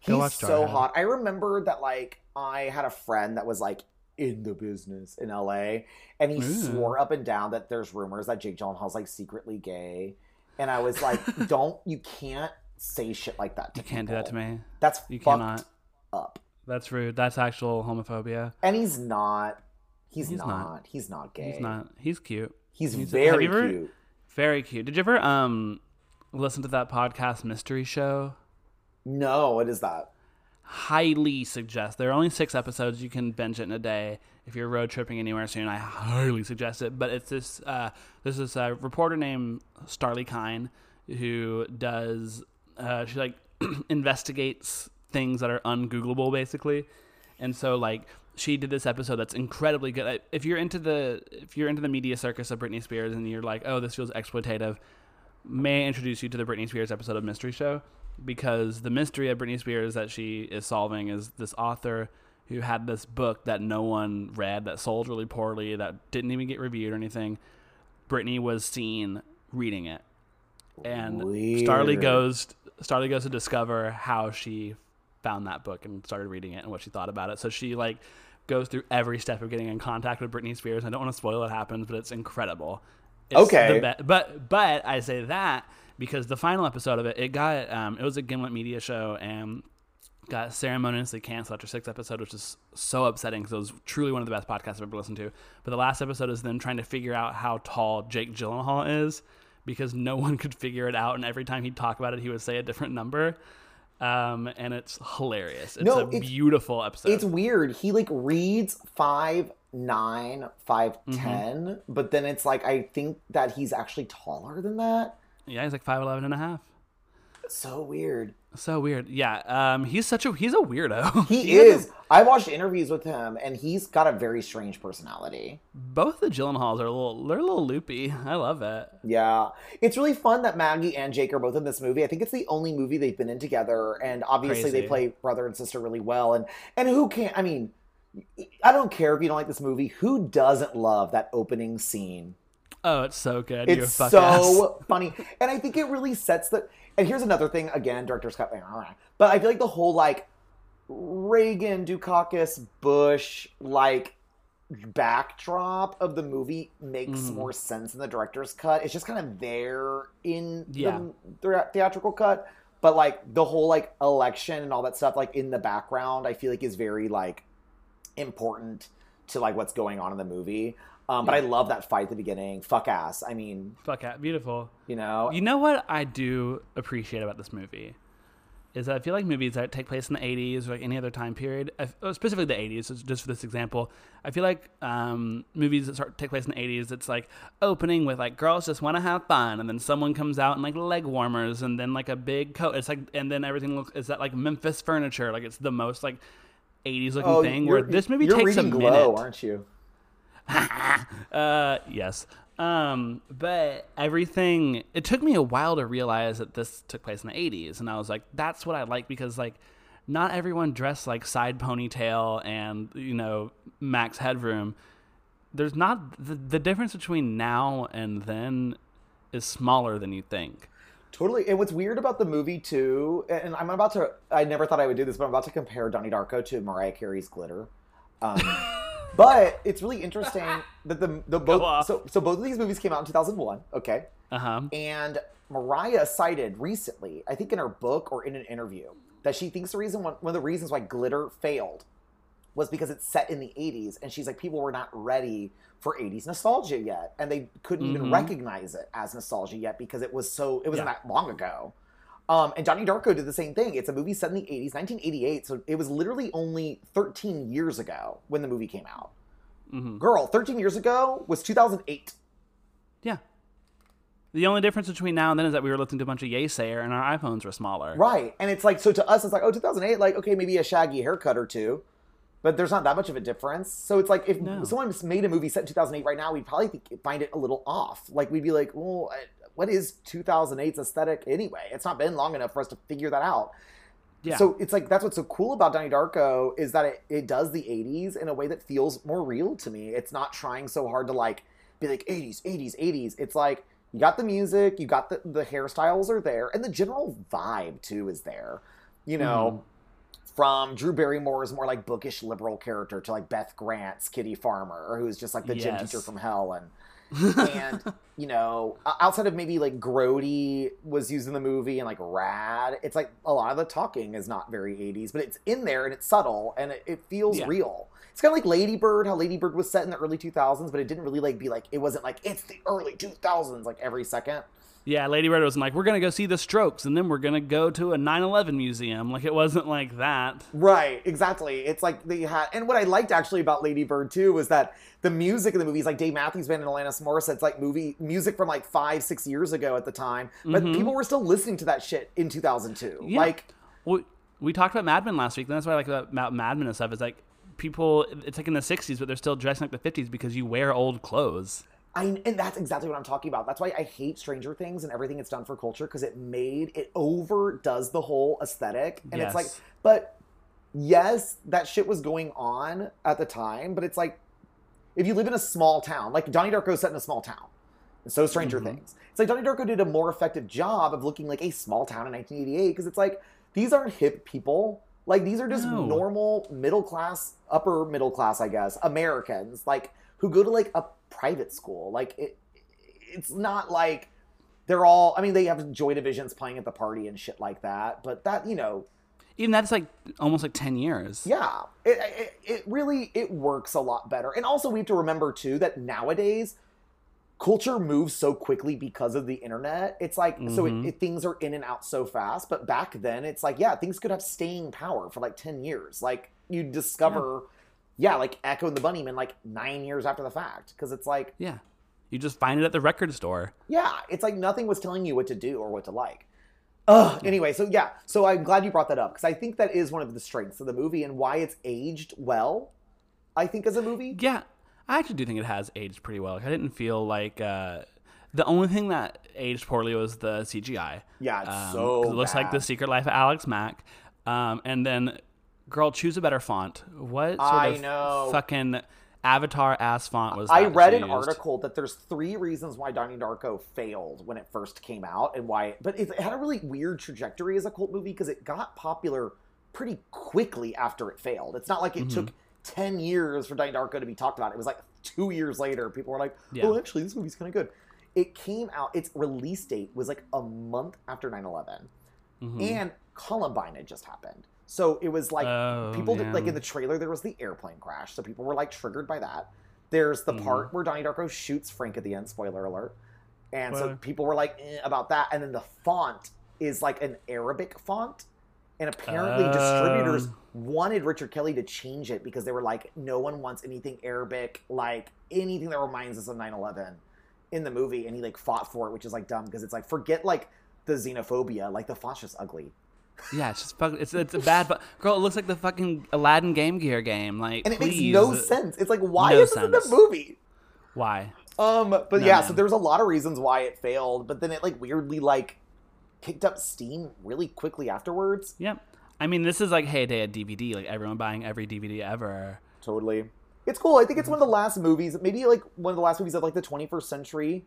he's so hot. I remember that like I had a friend that was like in the business in LA, and he Ooh. swore up and down that there's rumors that Jake Gyllenhaal's like secretly gay, and I was like, <laughs> don't you can't say shit like that. To You can't do that to me. That's You fucked cannot. up. That's rude. That's actual homophobia. And he's not. He's, He's not. not. He's not gay. He's not. He's cute. He's, He's- very ever- cute. Very cute. Did you ever um listen to that podcast Mystery Show? No, what is that? highly suggest. There are only six episodes. You can binge it in a day. If you're road tripping anywhere soon, I highly suggest it. But it's this uh, this is a reporter named Starlee Kine who does uh, she like <clears throat> investigates things that are ungoogleable basically, and so like she did this episode that's incredibly good. If you're into the if you're into the media circus of Britney Spears and you're like, oh, this feels exploitative, may I introduce you to the Britney Spears episode of Mystery Show because the mystery of Britney Spears that she is solving is this author who had this book that no one read that sold really poorly that didn't even get reviewed or anything. Britney was seen reading it, and Starlee goes Starlee goes to discover how she found that book and started reading it and what she thought about it. So she like goes through every step of getting in contact with Britney Spears. I don't want to spoil what happens, but it's incredible. It's Okay. the be- but but I say that because the final episode of it, it got um, it was a Gimlet Media show and got ceremoniously canceled after six episodes, which is so upsetting because it was truly one of the best podcasts I've ever listened to. But the last episode is them trying to figure out how tall Jake Gyllenhaal is because no <laughs> one could figure it out, and every time he'd talk about it, he would say a different number. Um, and it's hilarious. It's No, a it's- beautiful episode. It's weird. He like reads five nine, five Mm-hmm. ten, but then it's like I think that he's actually taller than that. yeah, he's like 5'11 and a half. It's so weird. So weird. Yeah. Um, he's such a he's a weirdo. <laughs> He has is. I watched interviews with him, and he's got a very strange personality. both the Gyllenhaals are a little they're a little loopy. I love it. Yeah, it's really fun that Maggie and Jake are both in this movie. I think it's the only movie they've been in together, and obviously they play brother and sister really well. And and who can't? I mean, I don't care if you don't like this movie. Who doesn't love that opening scene? Oh, it's so good. It's so ass. funny, and I think it really sets the. And here's another thing. Again, director Scott, but I feel like the whole like Reagan, Dukakis, Bush, like backdrop of the movie makes Mhm. more sense in the director's cut. It's just kind of there in Yeah. the theatrical cut, but like the whole like election and all that stuff, like in the background, I feel like is very like important to like what's going on in the movie. Um, but I love that fight at the beginning. Fuck ass. I mean, Fuck ass. Beautiful. you know, You know what I do appreciate about this movie is that I feel like movies that take place in the 80s or like any other time period, uh, specifically the 80s, so just for this example, I feel like um, movies that start take place in the 80s, it's like opening with like girls just want to have fun, and then someone comes out in like leg warmers, and then like a big coat. It's like, and then everything looks is that like Memphis furniture, like it's the most like 80s looking oh, thing. Where this movie takes a reading minute. Glow, aren't you? <laughs> Uh, yes. Um, but everything it took me a while to realize that this took place in the 80s and I was like that's what I like because like not everyone dressed like side ponytail and you know max headroom. There's not the, the difference between now and then is smaller than you think. Totally. And what's weird about the movie too, and I'm about to I never thought I would do this, but I'm about to compare Donnie Darko to Mariah Carey's Glitter. Um, <laughs> but it's really interesting <laughs> that the the both so so both of these movies came out in 2001, okay? Uh-huh. And Mariah cited recently, I think in her book or in an interview, that she thinks the reason one, one of the reasons why Glitter failed was because it's set in the 80s and she's like people were not ready for 80s nostalgia yet and they couldn't even Mhm. recognize it as nostalgia yet because it was so it wasn't Yeah. that long ago um, and Donnie Darko did the same thing. It's a movie set in the 80s, 1988. So it was literally only 13 years ago when the movie came out. hmm Girl, 13 years ago was 2008. Yeah. The only difference between now and then is that we were listening to a bunch of Yeasayer and our iPhones were smaller. Right. And it's like, so to us, it's like, oh, 2008, like, okay, maybe a shaggy haircut or two, but there's not that much of a difference. So it's like, if No. someone made a movie set in 2008 right now, we'd probably think, find it a little off. Like, we'd be like, well, I- what is 2008's aesthetic anyway? It's not been long enough for us to figure that out. Yeah. So it's like, that's what's so cool about Donnie Darko is that it, it does the 80s in a way that feels more real to me. It's not trying so hard to like, be like 80s, 80s, 80s. It's like, you got the music, you got the, the hairstyles are there, and the general vibe too is there. You know, mm-hmm. from Drew Barrymore's more like bookish liberal character to like Beth Grant's Kitty Farmer, who's just like the gym teacher from hell, and and you know, outside of maybe like Grody was used in the movie and like Rad, it's like a lot of the talking is not very 80s, but it's in there and it's subtle and it, it feels Yeah. real. It's kind of like Lady Bird, how Lady Bird was set in the early 2000s, but it didn't really like be like it wasn't like it's the early 2000s like every second. Yeah, Lady Bird wasn't like, we're gonna go see the Strokes, and then we're gonna go to a 9/11 museum. Like it wasn't like that. Right, exactly. It's like they had, and what I liked actually about Lady Bird too was that the music in the movies, like Dave Matthews Band and Alanis Morissette's like movie music from like five, six years ago at the time, but Mhm. people were still listening to that shit in 2002. Yeah. Like, We, we talked about Mad Men last week, and that's what I like about, about Mad Men and stuff. Is like people, it's like in the 60s, but they're still dressing like the 50s because you wear old clothes. I, and that's exactly what I'm talking about. That's why I hate Stranger Things and everything it's done for culture because it made it overdoes the whole aesthetic, and it's like, but yes, that shit was going on at the time, but it's like if you live in a small town, like Donnie Darko set in a small town, and so Stranger Mhm. Things. It's like Donnie Darko did a more effective job of looking like a small town in 1988 because it's like these aren't hip people. Like these are just No. normal middle class, upper middle class, I guess, Americans, like who go to like a private school. Like it, it's not like they're all. I mean, they have Joy Divisions playing at the party and shit like that. But that you know, Even that's like almost like ten years. yeah, it, it it really it works a lot better. And also, we have to remember too that nowadays culture moves so quickly because of the internet. It's like so it, Mhm. it, things are in and out so fast. But back then, it's like yeah, things could have staying power for like ten years. Like you discover, yeah, like Echo and the Bunnymen like nine years after the fact because it's like Yeah. You just find it at the record store. yeah, it's like nothing was telling you what to do or what to like. Ugh. Anyway, so yeah, so I'm glad you brought that up because I think that is one of the strengths of the movie and why it's aged well. I think as a movie. Yeah, I actually do think it has aged pretty well. I didn't feel like uh, the only thing that aged poorly was the CGI. Yeah, it's Um, so it looks like the Secret Life of Alex Mack. Um, and then, girl, choose a better font. What sort I of know. fucking Avatar ass font was? I read an used? article that there's three reasons why Donnie Darko failed when it first came out, and why. But it had a really weird trajectory as a cult movie because it got popular pretty quickly after it failed. It's not like it Mm-hmm. took ten years for Donnie Darko to be talked about. It was like two years later, people were like, Yeah. "Oh, actually, this movie's kind of good." It came out. Its release date was like a month after 9/11, Mhm. and Columbine had just happened. So it was like Oh, people did, like in the trailer there was the airplane crash, so people were like triggered by that. There's the Mhm. part where Donnie Darko shoots Frank at the end. Spoiler alert. And so people were like eh, about that, and then the font is like an Arabic font, and apparently distributors Um. wanted Richard Kelly to change it because they were like, no one wants anything Arabic, like anything that reminds us of 9/11 in the movie, and he like fought for it, which is like dumb because it's like forget like the xenophobia, like the font's just ugly. Yeah, it's just fuck, it's it's a bad. But girl, it looks like the fucking Aladdin Game Gear game. Like, and it please, makes no sense. It's like why No is this in the movie? Why? Um, but No, yeah, man. so there was a lot of reasons why it failed, but then it like weirdly like kicked up steam really quickly afterwards. Yep. I mean, this is like heyday of DVD. Like everyone buying every DVD ever. Totally, it's cool. I think it's one of the last movies, maybe like one of the last movies of like the 21st century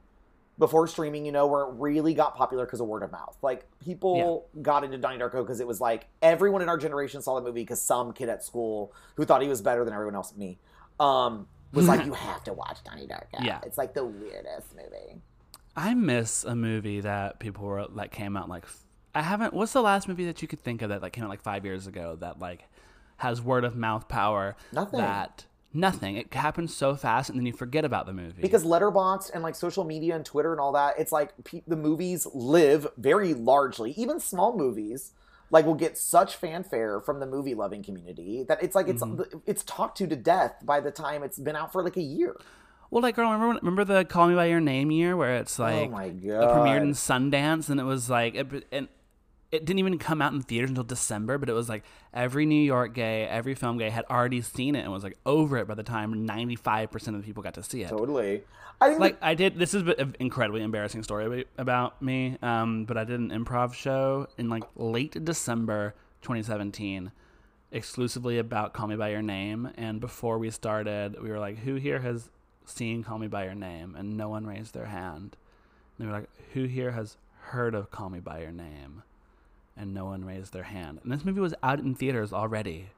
before streaming. You know, where it really got popular because of word of mouth. Like people got into Donnie Darko because it was like everyone in our generation saw the movie because some kid at school who thought he was better than everyone else, me, um, was like, <laughs> "You have to watch Donnie Darko." Yeah. it's like the weirdest movie. I miss a movie that people were like came out like. I haven't. What's the last movie that you could think of that like came out like five years ago that like has word of mouth power? Nothing. That nothing. It happens so fast, and then you forget about the movie. because letterboxd and like social media and twitter and all that it's like pe- the movies live very largely even small movies like will get such fanfare from the movie loving community that it's like it's Mm-hmm. it's talked to to death by the time it's been out for like a year well, like girl, remember remember the Call Me by Your Name year where it's like oh my it premiered in Sundance, and it was like, it, and it didn't even come out in theaters until December. But it was like every New York gay, every film gay had already seen it and was like over it by the time ninety five percent of the people got to see it. totally i think Like that- I did. This is an incredibly embarrassing story about me. Um, but I did an improv show in like late December 2017, exclusively about Call Me by Your Name. And before we started, we were like, "Who here has seen Call Me by Your Name?" And no one raised their hand. And they were like, "Who here has heard of Call Me by Your Name?" And no one raised their hand. And this movie was out in theaters already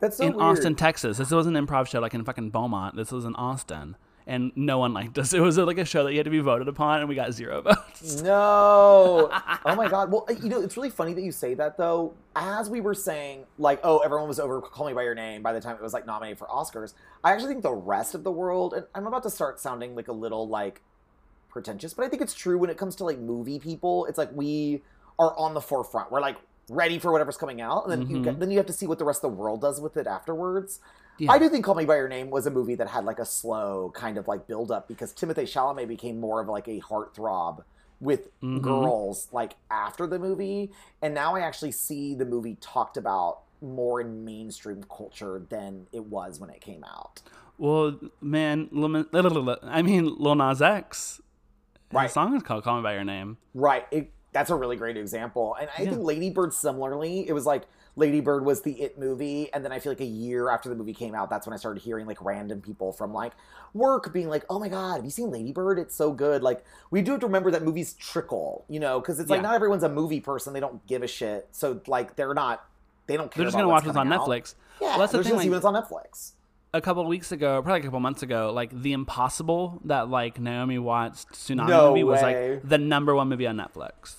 that's so in weird. Austin, Texas. This was an improv show like in fucking Beaumont. This was in Austin. And no one liked us. <laughs> It was like a show that you had to be voted upon, and we got zero <laughs> votes. No. oh my god. Well, you know, it's really funny that you say that though. As we were saying, like, oh, everyone was over Call Me by Your Name by the time it was like nominated for Oscars. I actually think the rest of the world, and I'm about to start sounding like a little like pretentious, but I think it's true when it comes to like movie people. It's like we are on the forefront. We're like ready for whatever's coming out, and then you Mhm. get, then you have to see what the rest of the world does with it afterwards. Yeah. I do think Call Me by Your Name was a movie that had like a slow kind of like build up because Timothée Chalamet became more of like a heartthrob with Mhm. girls like after the movie, and now I actually see the movie talked about more in mainstream culture than it was when it came out. Well, man, I mean, Lil Nas X. Right. The song is called "Call Me by Your Name." Right. It, that's a really great example. And I Yeah. think Lady Bird similarly, it was like Lady Bird was the it movie, and then I feel like a year after the movie came out, that's when I started hearing like random people from like work being like, "Oh my god, have you seen Lady Bird? It's so good." Like we do have to remember that movies trickle, you know, because it's like Yeah. not everyone's a movie person; they don't give a shit. So like they're not, they don't care. They're just gonna what's watch this on out. Netflix. Yeah, Well, that's the thing, like- when it's on Netflix. A couple of weeks ago, probably a couple months ago, like The Impossible, that like Naomi Watts tsunami No movie was way. like the number one movie on Netflix.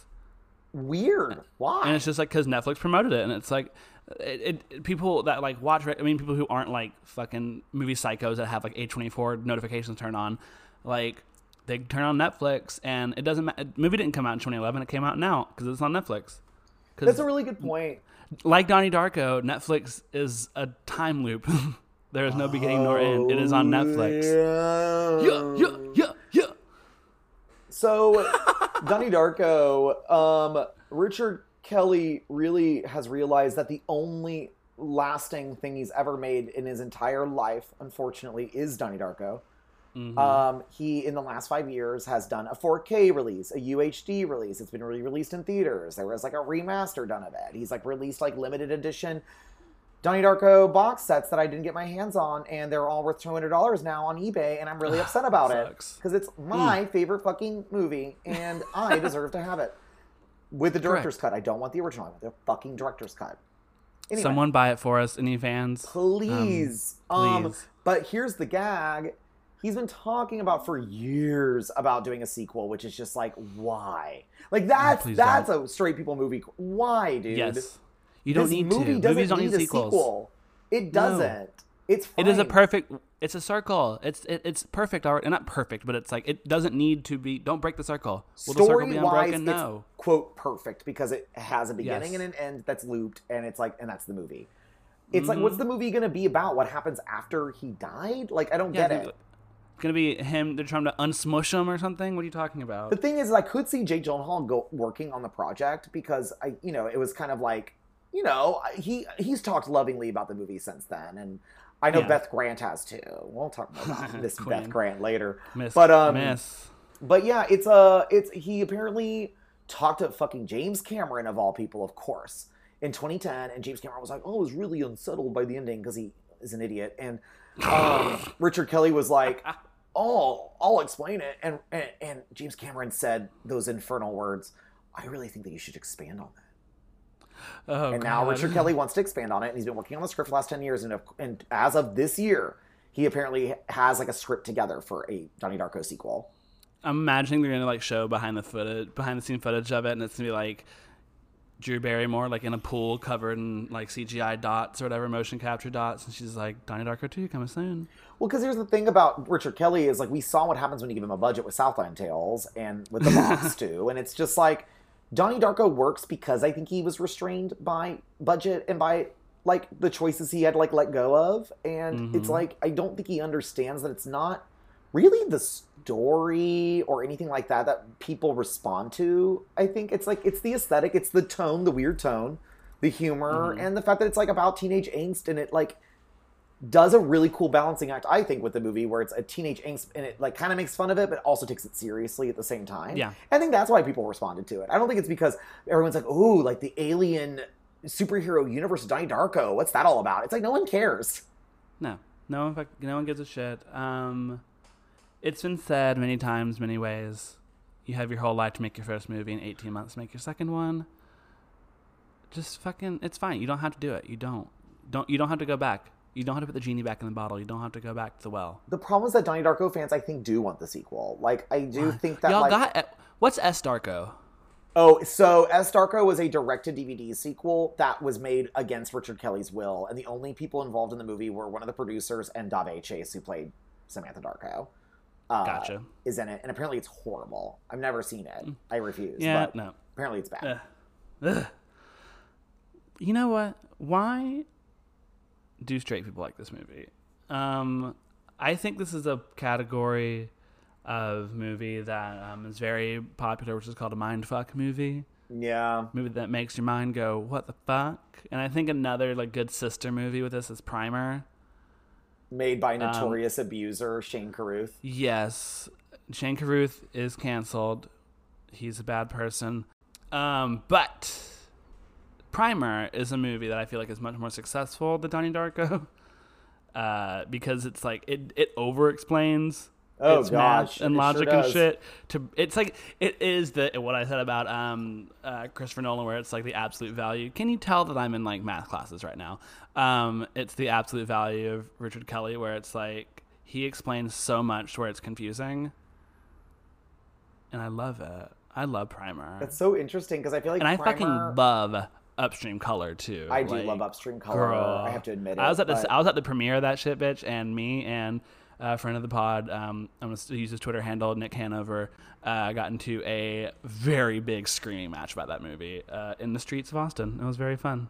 Weird. Why? and it's just like because Netflix promoted it, and it's like it, it people that like watch. I mean, people who aren't like fucking movie psychos that have like A twenty four notifications turned on, like they turn on Netflix, and it doesn't. matter. Movie didn't come out in twenty eleven; it came out now because it's on Netflix. That's a really good point. like Donnie Darko, Netflix is a time loop. <laughs> there is no beginning nor end. It is on Netflix. Yeah. Yeah, yeah, yeah. So, <laughs> Donnie Darko, um, Richard Kelly really has realized that the only lasting thing he's ever made in his entire life, unfortunately, is Donnie Darko. Mm-hmm. Um, he, in the last five years, has done a 4K release, a UHD release. It's been re-released in theaters. There was like a remaster done of it. He's like released like limited edition Donnie Darko box sets that I didn't get my hands on, and they're all worth two hundred dollars now on eBay, and I'm really <sighs> upset about it because it's my favorite fucking movie, and <laughs> I deserve to have it with the director's cut. I don't want the original. I want the fucking director's cut. Anyway, Someone buy it for us. Any fans? please. Um, please. but here's the gag. He's been talking about for years about doing a sequel, which is just like why? Like that's that's a straight people movie. Why, dude? Yes. You don't this need movie to. doesn't Movies don't need need a sequels. sequel. It doesn't. It's fine. It is a perfect. It's a circle. It's it, it's perfect art, not perfect, but it's like it doesn't need to be. Don't break the circle. Will the circle be unbroken? It's No. quote perfect because it has a beginning Yes. and an end that's looped, and it's like, and that's the movie. It's like, Mm-hmm. what's the movie going to be about? What happens after he died? Like, I don't Yeah, get it. It's gonna be him. They're trying to unsmush him or something. What are you talking about? The thing is, I could see Jake Gyllenhaal go working on the project because I, you know, it was kind of like, you know, he he's talked lovingly about the movie since then, and I know Yeah. Beth Grant has too. We'll talk more about <laughs> this Beth Grant later. Miss, but um, miss. but yeah, it's uh it's he apparently talked to fucking James Cameron of all people, of course, in 2010, and James Cameron was like, "Oh, I was really unsettled by the ending because he is an idiot," and um, <laughs> Richard Kelly was like, "Oh, I'll explain it," and, and and James Cameron said those infernal words. I really think that you should expand on that. Oh, and now God. Richard Kelly wants to expand on it, and he's been working on the script for the last 10 years, and, of- and as of this year, he apparently has like a script together for a Donnie Darko sequel. I'm imagining they're gonna like show behind the footage, behind the scene footage of it, and it's gonna be like Drew Barrymore like in a pool covered in like CGI dots or whatever, motion capture dots, and she's like Donnie Darko 2 coming soon. Well, because here's the thing about Richard Kelly is like we saw what happens when you give him a budget with Southland Tales and with the box <laughs> too, and it's just like Donnie Darko works because I think he was restrained by budget and by like the choices he had like let go of, and it's mm-hmm. like I don't think he understands that it's not really the story or anything like that that people respond to. I think it's like it's the aesthetic, it's the tone, the weird tone, the humor, mm-hmm. and the fact that it's like about teenage angst and it like does a really cool balancing act, I think, with the movie where it's a teenage angst and it like kind of makes fun of it, but also takes it seriously at the same time. Yeah. I think that's why people responded to it. I don't think it's because everyone's like, "Oh, like the alien superhero universe Donnie Darko. What's that all about?" It's like no one cares. No, no one, fuck, no one gives a shit. Um, it's been said many times, many ways. You have your whole life to make your first movie, and 18 months to make your second one. Just fucking, it's fine. You don't have to do it. You don't. Don't. You don't have to go back. You don't have to put the genie back in the bottle. You don't have to go back to the well. The problem is that Donnie Darko fans, I think, do want the sequel. Like, I do think that Y'all like, got what's S Darko? Oh, so S Darko was a direct to DVD sequel that was made against Richard Kelly's will, and the only people involved in the movie were one of the producers and Daveigh Chase, who played Samantha Darko. Uh, Gotcha. Is in it, and apparently it's horrible. I've never seen it. I refuse. Yeah, but no. Apparently it's bad. Ugh. Ugh. You know what? Why do straight people like this movie? Um, I think this is a category of movie that um, is very popular, which is called a mindfuck movie. Yeah. Movie that makes your mind go, "What the fuck?" And I think another like good sister movie with this is Primer. Made by Um, notorious abuser Shane Carruth. Yes, Shane Carruth is canceled. He's a bad person. Um, but Primer is a movie that I feel like is much more successful than Donnie Darko. <laughs> Uh, because it's like it it over explains Oh, its gosh, math and it sure logic and shit. To it's like it is the what I said about um uh, Christopher Nolan, where it's like the absolute value. Can you tell that I'm in like math classes right now? Um, it's the absolute value of Richard Kelly, where it's like he explains so much where it's confusing, and I love it. I love Primer, That's so interesting because I feel like and I fucking love Upstream Color too. I do Like, love Upstream Color. Girl, I have to admit it. I was at the I was at the premiere of that shit, bitch, and me and a friend of the pod, um, I'm gonna use his Twitter handle, Nick Hanover, uh, got into a very big screaming match about that movie uh, in the streets of Austin. It was very fun.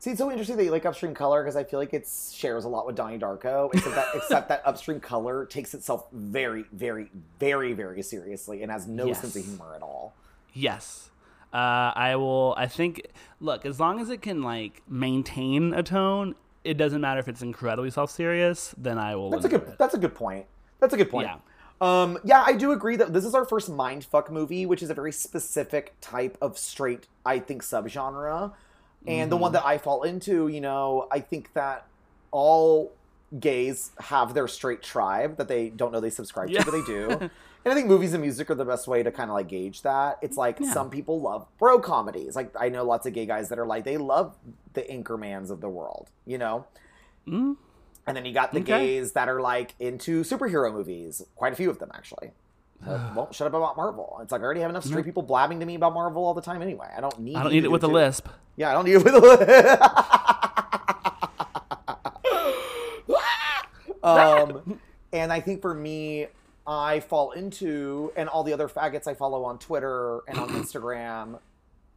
See, it's so interesting that you like Upstream Color because I feel like it shares a lot with Donnie Darko, except that, except that Upstream Color takes itself very, very, very, very seriously and has no Yes. sense of humor at all. Yes. Uh, I will. I think. Look, as long as it can like maintain a tone, it doesn't matter if it's incredibly self-serious. Then I will. That's a good. It. That's a good point. That's a good point. Yeah. Um, yeah, I do agree that this is our first mindfuck movie, which is a very specific type of straight, I think, subgenre. And the one Mm-hmm. that I fall into, you know, I think that all gays have their straight tribe that they don't know they subscribe Yeah. to, but they do. <laughs> and I think movies and music are the best way to kind of like gauge that. It's like Yeah. some people love bro comedies. Like I know lots of gay guys that are like they love the Anchormans of the world, you know. Mm. And then you got the Okay. gays that are like into superhero movies. Quite a few of them, actually. So, <sighs> won't shut up about Marvel. It's like I already have enough straight people blabbing to me about Marvel all the time anyway. I don't need. I don't need it with do a lisp. Yeah, I don't need it with a. <laughs> <laughs> um, and I think for me, I fall into, and all the other faggots I follow on Twitter and on <clears throat> Instagram,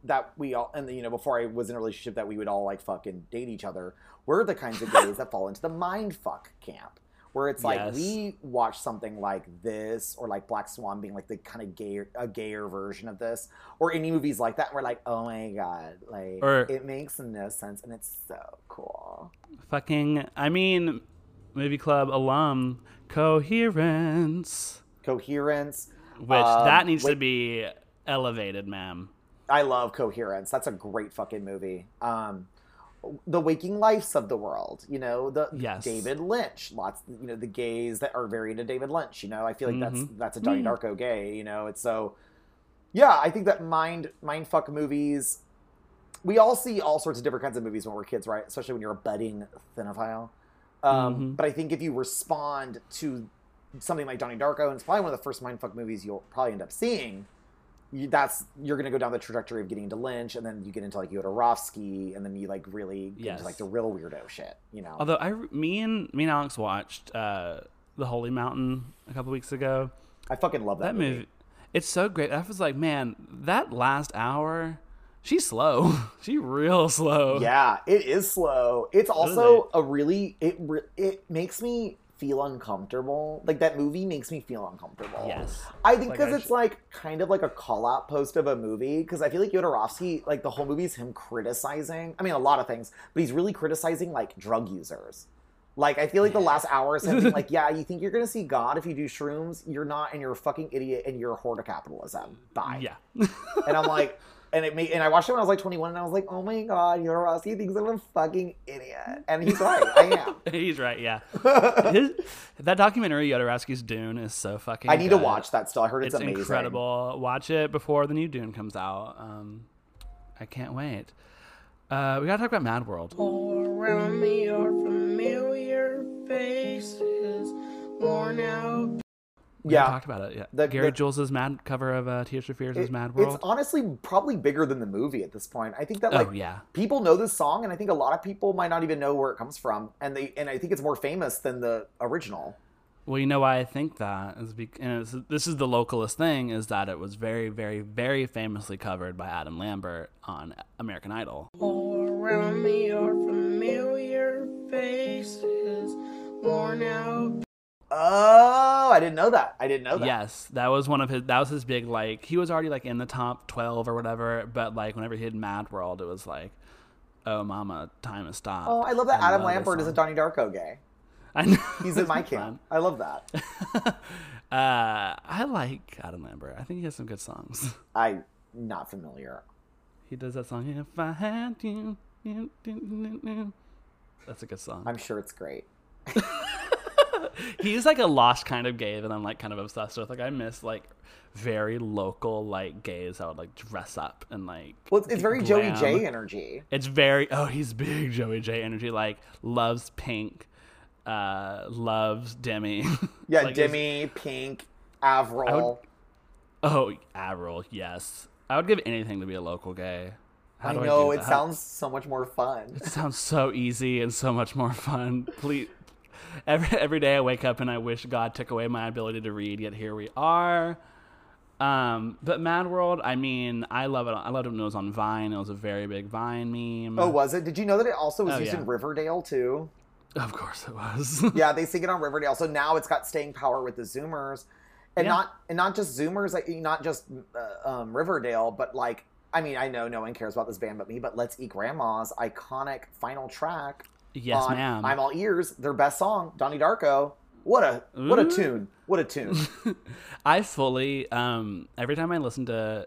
that we all, and you know, before I was in a relationship, that we would all like fucking date each other. We're the kinds of gays <laughs> that fall into the mind fuck camp, where it's like Yes. we watch something like this, or like Black Swan being like the kind of gayer, a gayer version of this, or any movies like that, we're like, oh my god, like Or- it makes no sense, and it's so cool. Fucking. I mean, movie club alum coherence, Coherence. which Um, that needs to be elevated, ma'am. I love Coherence. That's a great fucking movie. Um, the waking lives of the world, you know, the Yes. David Lynch. Lots, you know, the gays that are very into David Lynch. You know, I feel like that's Mhm. that's a Donnie Darko gay. You know, it's so. Yeah, I think that mind mind fuck movies. We all see all sorts of different kinds of movies when we're kids, right? Especially when you're a budding cinephile. Um, Mhm. But I think if you respond to something like Donnie Darko, and it's probably one of the first mindfuck movies you'll probably end up seeing, you, that's you're going to go down the trajectory of getting into Lynch, and then you get into like Jodorowsky, and then you like really get Yes. into like the real weirdo shit, you know? Although I, me and me and Alex watched uh, the Holy Mountain a couple weeks ago. I fucking love that, That movie. movie, it's so great. I was like, man, that last hour, she's slow. <laughs> she real slow. Yeah, it is slow. It's also a really it it makes me feel uncomfortable. Like that movie makes me feel uncomfortable. Yes. I think because I it's should- like kind of like a call out post of a movie. Because I feel like Jodorowsky, like the whole movie is him criticizing. I mean, a lot of things, but he's really criticizing like drug users. Like I feel like the last hour is him like, <laughs> "Yeah, you think you're gonna see God if you do shrooms? You're not, and you're a fucking idiot, and you're a whore to capitalism. Bye." Yeah. And I'm like, <laughs> and it made, and I watched it when I was like 21, and I was like, "Oh my god, Jodorowsky thinks I'm a fucking idiot," and he's right. I am. <laughs> He's right. Yeah. His, that documentary, Jodorowsky's Dune, is so fucking. I need to watch that still. I heard it's, It's amazing. incredible. Watch it before the new Dune comes out. Um, I can't wait. Uh, we gotta talk about Mad World. All around me are familiar faces, worn out We Yeah. talked about it. Yeah, The- Gary the- Jules's Mad cover of uh, Tears for Fears' It- Mad World. It's honestly probably bigger than the movie at this point. I think that like oh yeah, people know this song, and I think a lot of people might not even know where it comes from, and they and I think it's more famous than the original. Well, you know why I think that is because and it's, this is the localist thing is that it was very, very, very famously covered by Adam Lambert on American Idol. All around me are familiar faces, worn out Oh, I didn't know that. I didn't know that. Yes, that was one of his. That was his big like. He was already like in the top twelve or whatever, but like whenever he did Mad World, it was like, oh mama, time has stopped. Oh, I love that Adam love Lambert is a. Donnie Darko gay. I know. He's in <laughs> my camp. I love that. <laughs> uh, I like Adam Lambert. I think he has some good songs. I'm not familiar. He does that song. If I had you, you, you, you." that's a good song. I'm sure it's great. <laughs> <laughs> He's like a lost kind of gay that I'm like kind of obsessed with. Like I miss like very local like gays that would like dress up and like Well, it's, it's very Joey. Jay energy. It's very oh he's big Joey Jay energy like loves pink, uh loves Demi. <laughs> Yeah, Like, Demi, Pink, Avril. Oh, Avril, yes. I would give anything to be a local gay. How I know do it that? sounds so much more fun. It sounds so easy and so much more fun. Please, <laughs> every every day I wake up and I wish God took away my ability to read. Yet here we are. Um, but Mad World, I mean, I love it. I loved it when it was on Vine. It was a very big Vine meme. Oh, was it? Did you know that it also was Oh, used yeah. in Riverdale too? of course it was. <laughs> Yeah, they sing it on Riverdale. So now it's got staying power with the Zoomers, and Yeah. not and not just Zoomers, like not just uh, um, Riverdale, but like I mean, I know no one cares about this band but me, but Let's Eat Grandma's iconic final track. Yes, on ma'am. I'm all ears. Their best song, Donnie Darko. What a what a tune! What a tune! <laughs> I fully um every time I listen to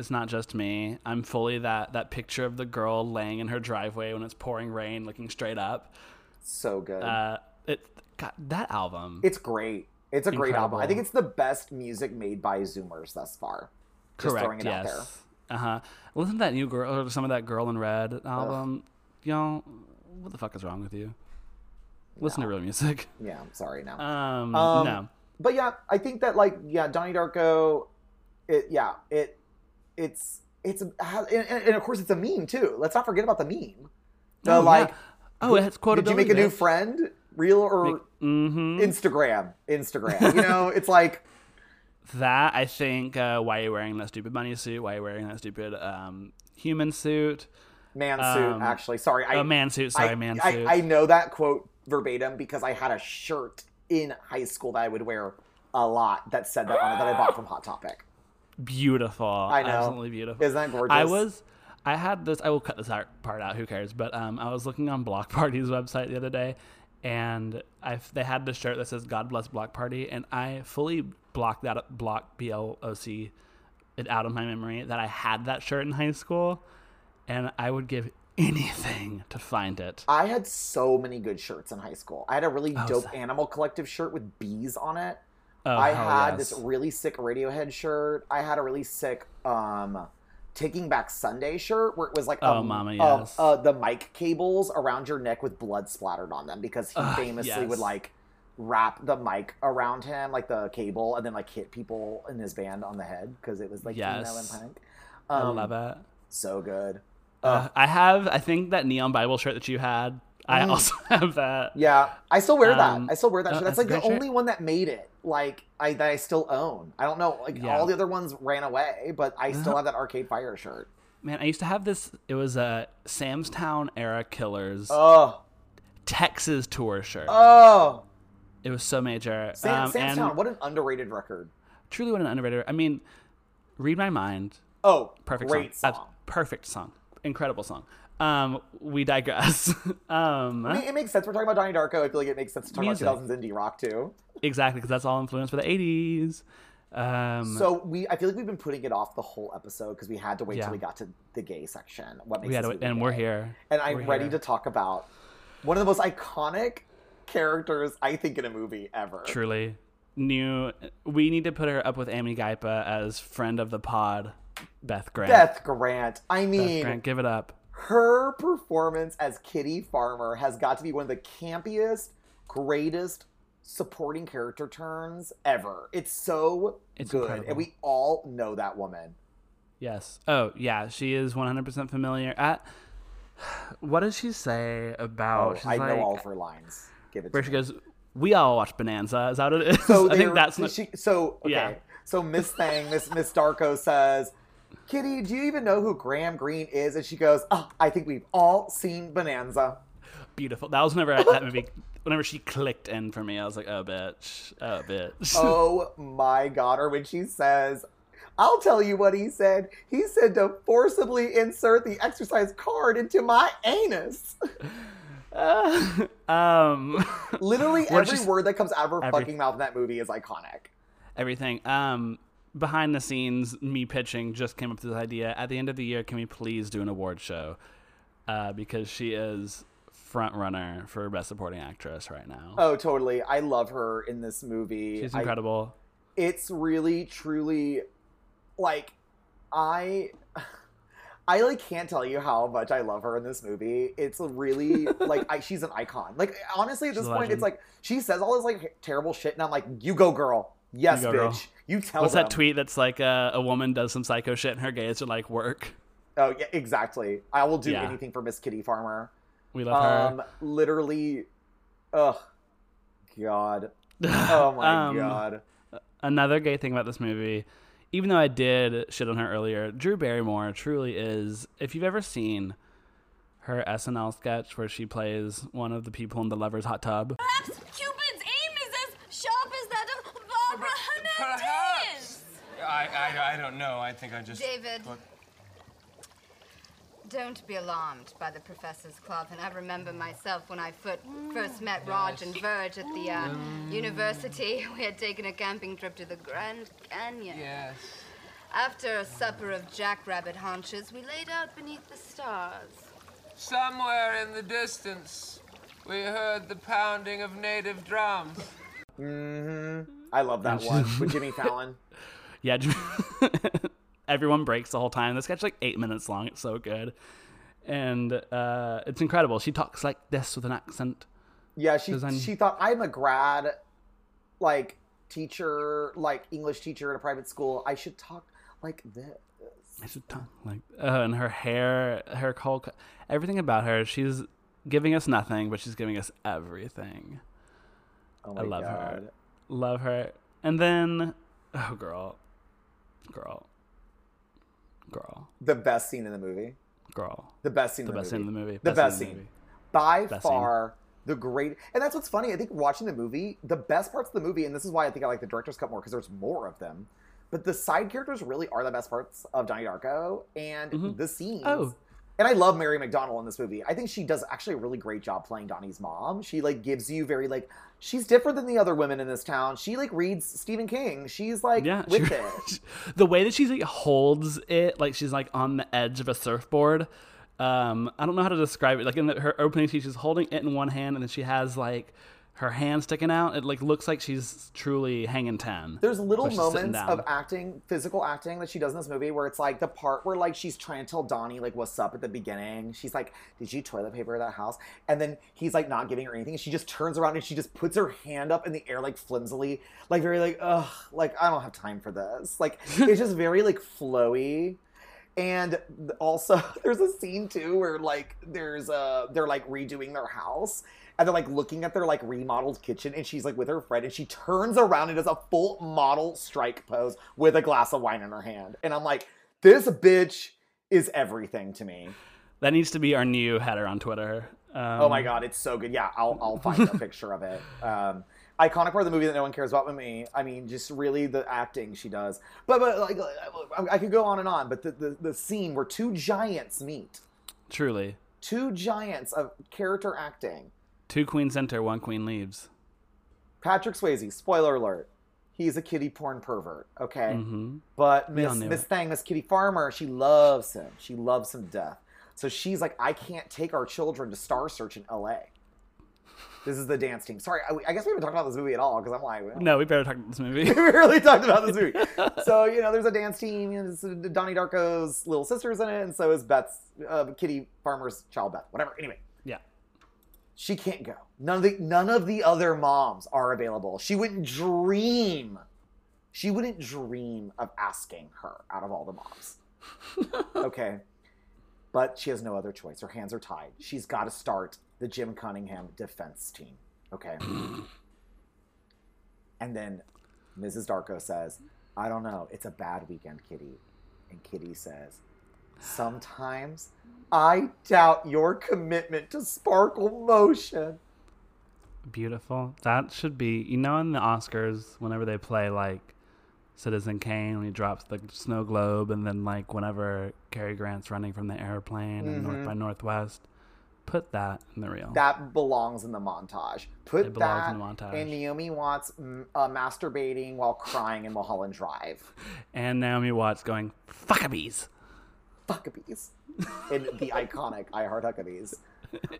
it's not just me. I'm fully that that picture of the girl laying in her driveway when it's pouring rain, looking straight up. so good. Uh, it God, that album. it's great. It's a great album. I think it's the best music made by Zoomers thus far. Just correct. throwing it out there. yes. Uh huh. Listen to that new girl or some of that Girl in Red album. Y'all, what the fuck is wrong with you? Listen to real music. <laughs> Yeah, I'm sorry now. Um, Um, no. but yeah, I think that like yeah, Donnie Darko, it yeah it it's it's a, and, and of course it's a meme too. Let's not forget about the meme. The Oh, like, yeah. oh, it's quotability. did you make a new friend? Real or Mm-hmm. Instagram? Instagram. You know, <laughs> it's like That I think. Uh, why are you wearing that stupid bunny suit? Why are you wearing that stupid um, human suit? Man suit. Um, actually, sorry, I oh, man suit. Sorry, I, man I, suit. I know that quote verbatim because I had a shirt in high school that I would wear a lot that said that on it that I bought from Hot Topic. beautiful. I know. Absolutely beautiful. Isn't that gorgeous? I was. I had this. I will cut this part out. Who cares? But um, I was looking on Bloc Party's <laughs> website the other day, and I they had this shirt that says "God bless Bloc Party," and I fully blocked that block B L O C it out of my memory that I had that shirt in high school, and I would give anything to find it. I had so many good shirts in high school. I had a really Oh, dope same. Animal Collective shirt with bees on it. Oh, I had yes. this really sick Radiohead shirt. I had a really sick um, Taking Back Sunday shirt where it was like Oh, um, mama, yes. uh, the mic cables around your neck with blood splattered on them because he Ugh, famously yes. would like wrap the mic around him like the cable and then like hit people in his band on the head because it was like female and Yes. punk. I Um, love it. So good. Uh, I have. I think that neon Bible shirt that you had. I Mm. also <laughs> have that. Yeah, I still wear Um, that. I still wear that. uh, shirt. That's that's like the only one that made it. Like I that I still own. I don't know. Like Yeah. all the other ones ran away, but I still Uh-huh. have that Arcade Fire shirt. Man, I used to have this. It was a Sam's Town era Killers Oh, Texas tour shirt. oh, it was so major. Sam, um, Sam's Town. What an underrated record. truly, what an underrated. I mean, read my mind. Oh, Perfect great song. song. Perfect song. Incredible song. Um, we digress. <laughs> um, I mean, it makes sense. We're talking about Donnie Darko. I feel like it makes sense to talk Music. about 2000s indie rock too. exactly, because that's all influenced by the '80s. Um, So we, I feel like we've been putting it off the whole episode because we had to wait Yeah. till we got to the gay section. What makes we had, to, and we're here. and I'm We're ready here. to talk about one of the most iconic characters I think in a movie ever. Truly, new. We need to put her up with Amy Gaipa as friend of the pod, Beth Grant. Beth Grant. I Beth mean, Grant, give it up. her performance as Kitty Farmer has got to be one of the campiest, greatest supporting character turns ever. It's so It's good, incredible. and we all know that woman. Yes. Oh, yeah. She is 100% familiar. At what does she say about? Oh, I like, know all of her lines. Give it Where to she me. goes, "We all watch Bonanza." Is that what it is? So <laughs> I think that's so not. she, so okay. Yeah. So Miss Thang, Miss Miss Darko says, "Kitty, do you even know who Graham Greene is?" And she goes, "Oh, I think we've all seen Bonanza." beautiful. That was whenever I, that movie. Whenever she clicked in for me, I was like, "Oh, bitch! Oh, bitch!" <laughs> oh my god! Or when she says, "I'll tell you what he said. He said to forcibly insert the exercise card into my anus." <laughs> um, Literally <laughs> every word that comes out of her Every- fucking mouth in that movie is iconic. everything. Um, behind the scenes, me pitching just came up with this idea. At the end of the year, can we please do an award show? Uh, because she is front runner for best supporting actress right now. Oh, totally. I love her in this movie. She's I- incredible. it's really truly like I <laughs> I like can't tell you how much I love her in this movie. It's really <laughs> like I, she's an icon. Like honestly, at this point, it's like she says all this like terrible shit, and I'm like, "You go, girl. Yes, You bitch. girl. You tell What's them." that tweet that's like uh, a woman does some psycho shit and her gays are like work? Oh yeah, exactly. I will do Yeah. anything for Miss Kitty Farmer. We love her. Um, literally, ugh, God. <sighs> Oh my Um, God. Another gay thing about this movie, even though I did shit on her earlier, Drew Barrymore truly is. If you've ever seen her SNL sketch where she plays one of the people in the lover's hot tub, Perhaps Cupid's aim is as sharp as that of Barbara Hernandez. Perhaps. I, I, I don't know. I think I just. David. What? Don't be alarmed by the Professor's Club. And I remember myself when I foot, first met Raj and Verge at the uh, university. <laughs> We had taken a camping trip to the Grand Canyon. Yes. After a supper of jackrabbit haunches, we laid out beneath the stars. Somewhere in the distance, we heard the pounding of native drums. Mm-hmm. I love that <laughs> one with Jimmy Fallon. Yeah, <laughs> everyone breaks the whole time. This sketch like eight minutes long. It's so good, and uh, it's incredible. She talks like this with an accent. Yeah, she she thought I'm a grad, like teacher, like English teacher at a private school. I should talk like this. I should talk like uh, and her hair, her whole, everything about her. She's giving us nothing, but she's giving us everything. Oh I love god. her. Love her. And then, oh girl, girl, girl, The best scene in the movie. girl. The best scene The the best movie. scene in the movie. The best scene scene. the movie. By Best scene. far the great and that's what's funny. I think watching the movie, the best parts of the movie, and this is why I think I like the director's cut more because there's more of them. But the side characters really are the best parts of Donnie Darko and Mhm. the scenes. Oh. And I love Mary McDonnell in this movie. I think she does actually a really great job playing Donnie's mom. She like gives you very like she's different than the other women in this town. She like reads Stephen King. She's like Yeah, with she- it. <laughs> the way that she like holds it, like she's like on the edge of a surfboard. Um, I don't know how to describe it. Like in the, her opening, she's holding it in one hand, and then she has like her hand sticking out. It like looks like she's truly hanging ten. There's little but she's sitting moments of acting, physical acting that she does in this movie where it's like the part where like she's trying to tell Donnie like what's up at the beginning. She's like, "Did you toilet paper that house?" And then he's like not giving her anything. And she just turns around and she just puts her hand up in the air like flimsily, like very like, "Ugh, like I don't have time for this." Like <laughs> it's just very like flowy. And also, <laughs> there's a scene too where like there's a they're like redoing their house and they're like looking at their like remodeled kitchen and she's like with her friend and she turns around and does a full model strike pose with a glass of wine in her hand. And I'm like, this bitch is everything to me. That needs to be our new header on Twitter. Um, Oh my god, it's so good. Yeah, I'll I'll find a <laughs> picture of it. Um, iconic part of the movie that no one cares about but me. I mean, just really the acting she does. But but like I, I could go on and on. But the, the the scene where two giants meet, Truly, two giants of character acting. Two queens enter, one queen leaves. Patrick Swayze. Spoiler alert. He's a kitty porn pervert. Okay. hmm But Miss Miss. Thang, Miss Kitty Farmer, she loves him. She loves him to death. So she's like, I can't take our children to Star Search in L.A. This is the dance team. Sorry, I, I guess we haven't talked about this movie at all because I'm like, well, No, we better talk about this movie. we really talked about this movie. <laughs> <laughs> So you know, there's a dance team. You know, Donnie Darko's little sister's in it, and so is Beth's uh, Kitty Farmer's child, Beth. Whatever. Anyway. She can't go. None of the none of the other moms are available. She wouldn't dream. She wouldn't dream of asking her out of all the moms. <laughs> okay. But she has no other choice. Her hands are tied. She's got to start the Jim Cunningham defense team. Okay. <sighs> and then Mrs. Darko says, I don't know. It's a bad weekend, Kitty. And Kitty says, Sometimes I doubt your commitment to sparkle motion. Beautiful. That should be, you know, in the Oscars, whenever they play like Citizen Kane, when he drops the snow globe, and then like whenever Cary Grant's running from the airplane in North by Northwest, put that in the reel. That belongs in the montage. Put that in the montage. and Naomi Watts uh, masturbating while crying in Mulholland Drive. <laughs> and Naomi Watts going, Fuckabees. Huckabees. in the iconic I Heart Huckabees.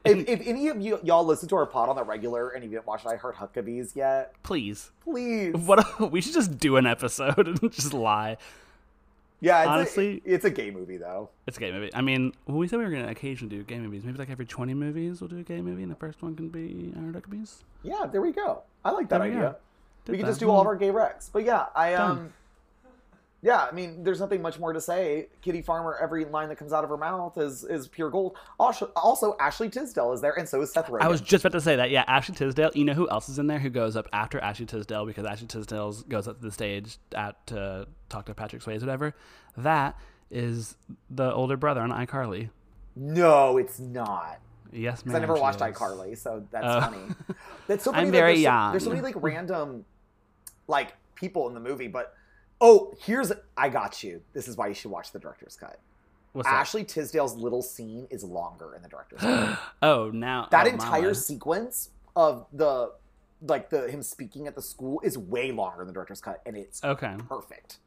if, if any of you y'all listen to our pod on the regular and you didn't watch I Heart Huckabees yet, Please. please. What <laughs> we should just do an episode <laughs> and just lie. Yeah, it's Honestly- a, it's a gay movie though. It's a gay movie. I mean, when we said we were going to occasionally do gay movies, maybe like every 20 movies we'll do a gay movie, and the first one can be I Heart Huckabees. Yeah, there we go. I like that There we idea. go. We Did can that. just do all of our gay recs. But yeah, I Done. Um, Yeah, I mean, there's nothing much more to say. Kitty Farmer, every line that comes out of her mouth is is pure gold. Also, also Ashley Tisdale is there, and so is Seth Rogen. I was just about to say that. Yeah, Ashley Tisdale. You know who else is in there who goes up after Ashley Tisdale because Ashley Tisdale goes up to the stage at to talk to Patrick Swayze, whatever. That is the older brother on iCarly. no, it's not. Yes, Because ma'am. I never watched is. iCarly, so that's Oh. funny. That's so <laughs> funny. I'm very there's so- young. there's so many like random, like people in the movie. But oh, here's I got you. This is why you should watch the director's cut. What's that? Ashley Tisdale's little scene is longer in the director's cut. <gasps> Oh, now that oh, entire sequence of the like the him speaking at the school is way longer in the director's cut, and it's Okay. perfect.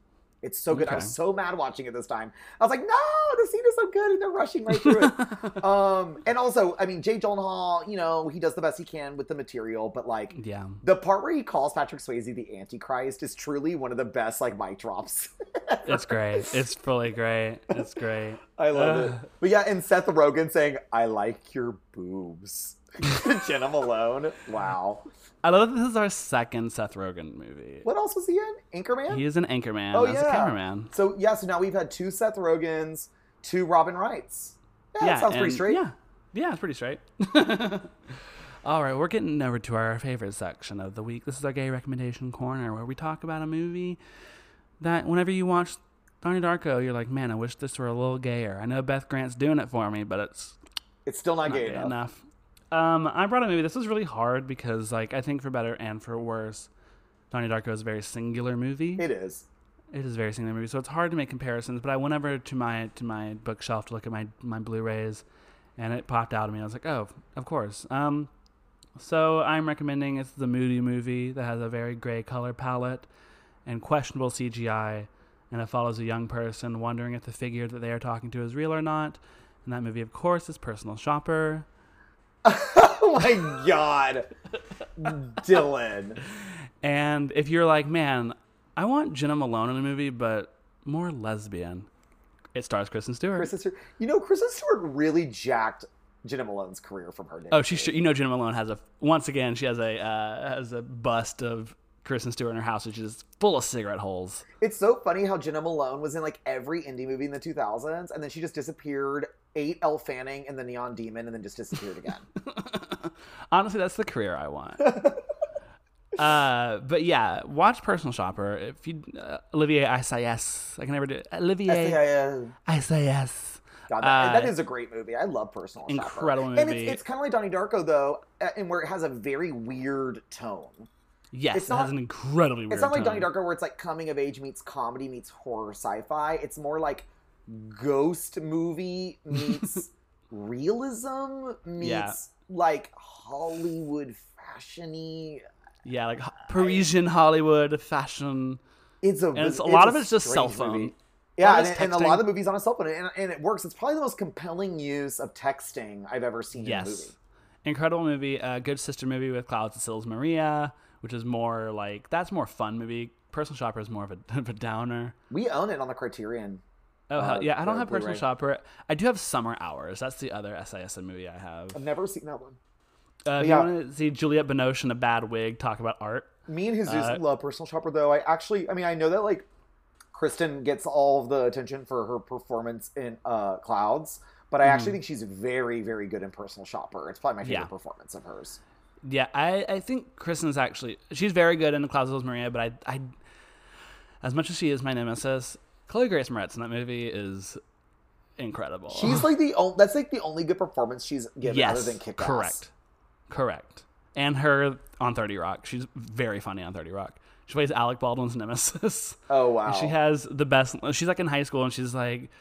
It's so good. I was so mad watching it this time. I was like, no, the scene is so good, and they're rushing right through it. <laughs> um, and also, I mean, Jay Hall, you know, he does the best he can with the material, but like Yeah. the part where he calls Patrick Swayze the Antichrist is truly one of the best like mic drops. <laughs> It's great. It's fully great. It's great. I love it. But yeah, and Seth Rogen saying, "I like your boobs." <laughs> Jena Malone. Wow. I love that this is our second Seth Rogen movie. What else was he in? Anchorman. He is an anchorman oh as yeah. a cameraman. So yeah, so now we've had two Seth Rogens, two Robin Wrights. Yeah, yeah, that sounds pretty straight. Yeah, yeah, it's pretty straight. <laughs> All right, we're getting over to our favorite section of the week. This is our gay recommendation corner, where we talk about a movie that, whenever you watch Donnie Darko, you're like, man, I wish this were a little gayer. I know Beth Grant's doing it for me, but it's It's still not, not gay gay enough. enough. Um, I brought a movie. This was really hard because, like, I think for better and for worse, Donnie Darko is a very singular movie. It is. It is a very singular movie, so it's hard to make comparisons. But I went over to my to my bookshelf to look at my my Blu-rays, and it popped out at me. I was like, oh, of course. Um, so I'm recommending it's the Moody movie that has a very gray color palette and questionable CGI, and it follows a young person wondering if the figure that they are talking to is real or not. And that movie, of course, is Personal Shopper. <laughs> Oh my god, Dylan. And if you're like, man, I want Jena Malone in a movie, but more lesbian, it stars Kristen Stewart. Kristen Stewart. You know, Kristen Stewart really jacked Jena Malone's career from her. Oh, she should. You know, Jena Malone has a once again. She has a uh, has a bust of Kristen Stewart in her house, which is full of cigarette holes. It's so funny how Jena Malone was in like every indie movie in the 2000s, and then she just disappeared, ate Elle Fanning and the Neon Demon, and then just disappeared again. <laughs> Honestly, that's the career I want. <laughs> uh, but yeah, watch Personal Shopper. If you uh, Olivier Assayas, I can never do it. Olivier. Assayas. God, that, that Uh, is a great movie. I love Personal Shopper. incredible And movie. it's, it's kind of like Donnie Darko, though, uh, and where it has a very weird tone. Yes, It's it has not- an incredibly weird. It's not like tone. Donnie Darko, where it's like coming of age meets comedy meets horror sci-fi. It's more like ghost movie meets <laughs> realism meets Yeah. like Hollywood fashiony. Yeah, like Parisian Hollywood fashion. It's a And it's, a it's lot of it's just cell phone. movie. Yeah, and, and a lot of the movies on a cell phone, and, and it works. It's probably the most compelling use of texting I've ever seen in a movie. Yes. Incredible movie. A good sister movie with Clouds and Sils Maria, which is more like that's more fun movie. Personal Shopper is more of a, <laughs> of a downer. We own it on the Criterion. Oh Uh, hell, yeah, I don't have Personal. Shopper. I do have Summer Hours. That's the other Assayas movie I have. I've never seen that one. Uh, if yeah. you want to see Juliette Binoche in a bad wig talk about art, Me and Jesus Uh, love Personal Shopper, though. I actually, I mean, I know that like Kristen gets all of the attention for her performance in uh, Clouds, but I actually think she's very, very good in Personal Shopper. It's probably my favorite Mm. Yeah. performance of hers. yeah, I, I think Kristen's actually she's very good in the Clouds of Maria, but I, I as much as she is my nemesis, Chloe Grace Moretz in that movie is incredible. She's like the only. That's like the only good performance she's given yes, other than Kick Ass. correct, correct. And her on Thirty Rock, she's very funny on Thirty Rock. She plays Alec Baldwin's nemesis. <laughs> Oh wow. And she has the best. She's like in high school, and she's like,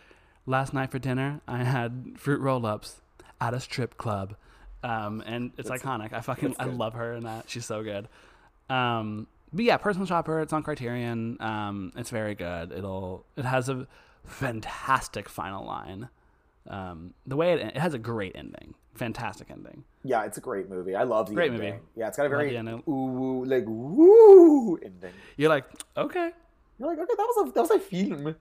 "Last night for dinner, I had fruit roll-ups at a strip club," um, and it's iconic. I fucking I love her in that. She's so good. Um, but yeah, Personal Shopper. It's on Criterion. Um, it's very good. It'll it has a fantastic final line Um, the way it, it has a great ending, fantastic ending. Yeah, it's a great movie. I love the Great ending. movie. Yeah, it's got a very ooh, like woo ending. You're like, okay, You're like, okay, that was a that was a film,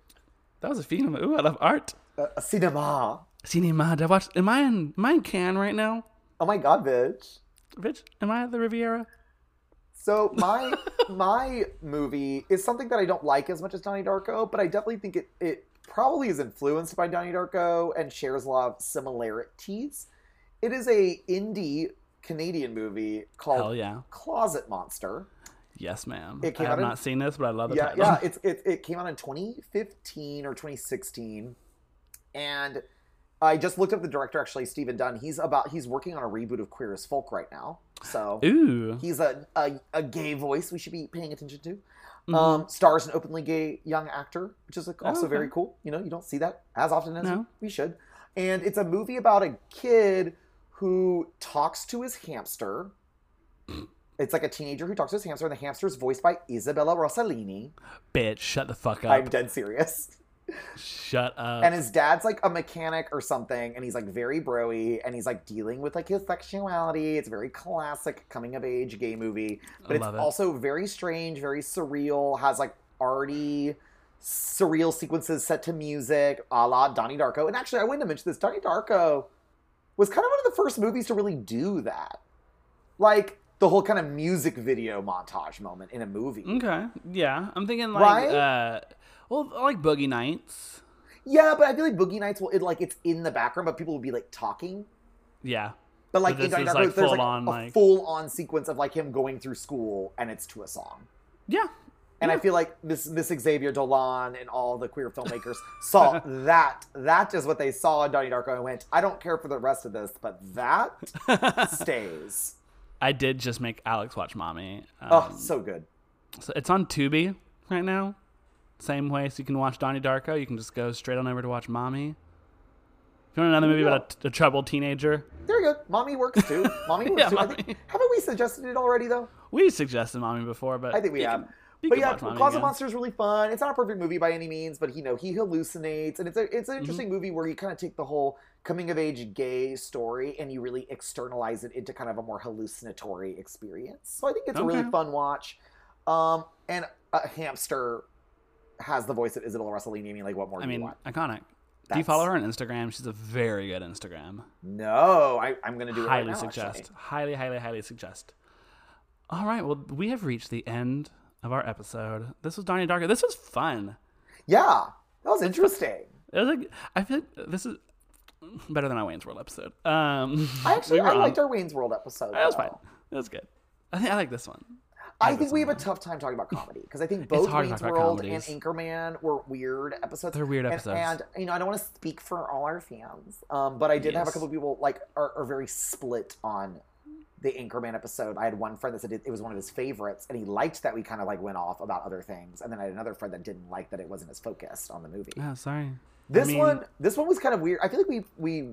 that was a film. Ooh, I love art. a, a cinema. Cinema. Did I watch? Am I in? Am I in Cannes right now? Oh my god, bitch. Bitch, am I at the Riviera? So my my movie is something that I don't like as much as Donnie Darko, but I definitely think it it probably is influenced by Donnie Darko and shares a lot of similarities. It is a indie Canadian movie called Hell yeah. Closet Monster. Yes, ma'am. It came I have out in- not seen this, but I love the yeah, title. yeah. It's it, it came out in 2015 or 2016, and I just looked up the director. Actually, Stephen Dunn. He's about he's working on a reboot of Queer as Folk right now. So Ooh. he's a, a a gay voice we should be paying attention to. Mm-hmm. Um, stars an openly gay young actor, which is like, also Oh, okay. very cool. You know, you don't see that as often as No. we should. And it's a movie about a kid who talks to his hamster. It's like a teenager who talks to his hamster, and the hamster is voiced by Isabella Rossellini. Bitch, shut the fuck up. I'm dead serious. Shut up. And his dad's like a mechanic or something, and he's like very broy, and he's like dealing with like his sexuality. It's a very classic coming of age gay movie, but I it's it. also very strange, very surreal. Has like arty, surreal sequences set to music, a la Donnie Darko. And actually, I wanted to mention this: Donnie Darko was kind of one of the first movies to really do that, like the whole kind of music video montage moment in a movie. okay. Yeah. I'm thinking like Right? uh well I like Boogie Nights. Yeah, but I feel like Boogie Nights will it like it's in the background, but people will be like talking. Yeah. But like in this Donnie is, like, there's like full-on, a like- full on sequence of like him going through school and it's to a song. Yeah. And I feel like Miss Miss Xavier Dolan and all the queer filmmakers <laughs> saw <laughs> that. That is what they saw in Donnie Darko and went, I don't care for the rest of this, but that <laughs> stays. I did just make Alex watch Mommy. Um, Oh, so good. so it's on Tubi right now. Same way so you can watch Donnie Darko, you can just go straight on over to watch Mommy. If you want another movie about a, a troubled teenager, There you go. Mommy works too. Mommy <laughs> works Yeah, too. I Mommy. think, haven't we suggested it already though? we suggested Mommy before, but I think we have. can- you but yeah, Closet again. Monster is really fun. It's not a perfect movie by any means, but you know he hallucinates, and it's a it's an Mm-hmm. interesting movie where you kind of take the whole coming of age gay story and you really externalize it into kind of a more hallucinatory experience. So I think it's a really fun watch. Um, and a hamster has the voice of Isabella Rossellini. I mean, like, what more I mean, iconic. Do you follow her on Instagram? She's a very good Instagram. No, I, I'm going to do it highly right suggest. actually. Highly, highly, highly suggest. All right. Well, we have reached the end of our episode. This was Donnie Darko. This was fun. Yeah, that was interesting. It was like I feel like this is better than our Wayne's World episode. Um, I actually we I on- liked our Wayne's World episode. That was fine. It was good. I think I like this one. I think we have a tough time talking about <laughs> comedy because I think both hard to Wayne's talk about World and comedies. Anchorman were weird episodes. They're weird And- episodes. And, you know, I don't want to speak for all our fans, um, but I did have a Yes. couple of people like are, are very split on the Anchorman episode. I had one friend that said it, it was one of his favorites, and he liked that we kind of like went off about other things, and then I had another friend that didn't like that it wasn't as focused on the movie. Oh, sorry. This mean- one, this one was kind of weird. I feel like we we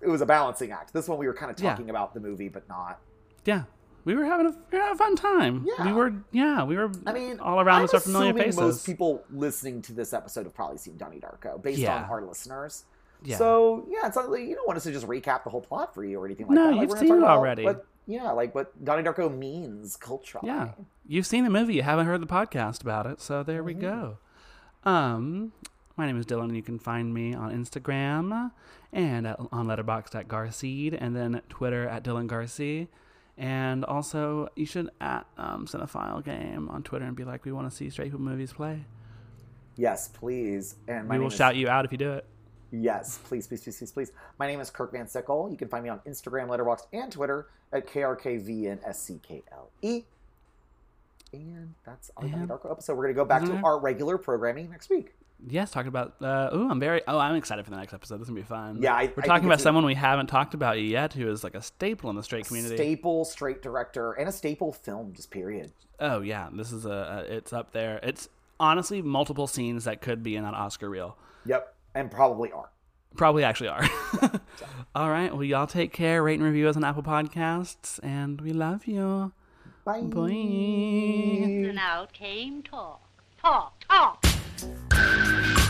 it was a balancing act. This one we were kind of Yeah. talking about the movie, but not. Yeah, we were having a, we were having a fun time. Yeah. we were. Yeah, we were. I mean, all around us are familiar faces. Most people listening to this episode have probably seen Donnie Darko, based Yeah. on our listeners. Yeah. So yeah, it's not like you don't want us to just recap the whole plot for you or anything like No, that. Like, you've seen it already. What, yeah, like what Donnie Darko means culturally. Yeah, you've seen the movie. You haven't heard the podcast about it, so there Mm-hmm. we go. Um, my name is Dylan, and you can find me on Instagram and at, on Letterboxd at Garseed, and then Twitter at Dylan Garsee. And also, you should at um, Cinephile Game on Twitter and be like, "We want to see straight people movies play." Yes, please. And my we will is, shout you out if you do it. Yes, please, please, please, please, please. My name is Kirk Van Sickle. You can find me on Instagram, Letterboxd, and Twitter at KRKVNSCKLE. And that's our And- Darko episode. We're going to go back Isn't to our regular programming next week. Yes, talking about. Uh, oh, I'm very. Oh, I'm excited for the next episode. This is gonna be fun. Yeah, I- I we're think talking about it's a- someone we haven't talked about yet, who is like a staple in the straight community. Staple straight director and a staple film, just period. Oh yeah, this is a, a. It's up there. It's honestly multiple scenes that could be in that Oscar reel. Yep, and probably are. Probably actually are. <laughs> All right. Well, y'all take care. Rate and review us on Apple Podcasts, and we love you. Bye. Bye. And out came talk, talk. Talk, Bye.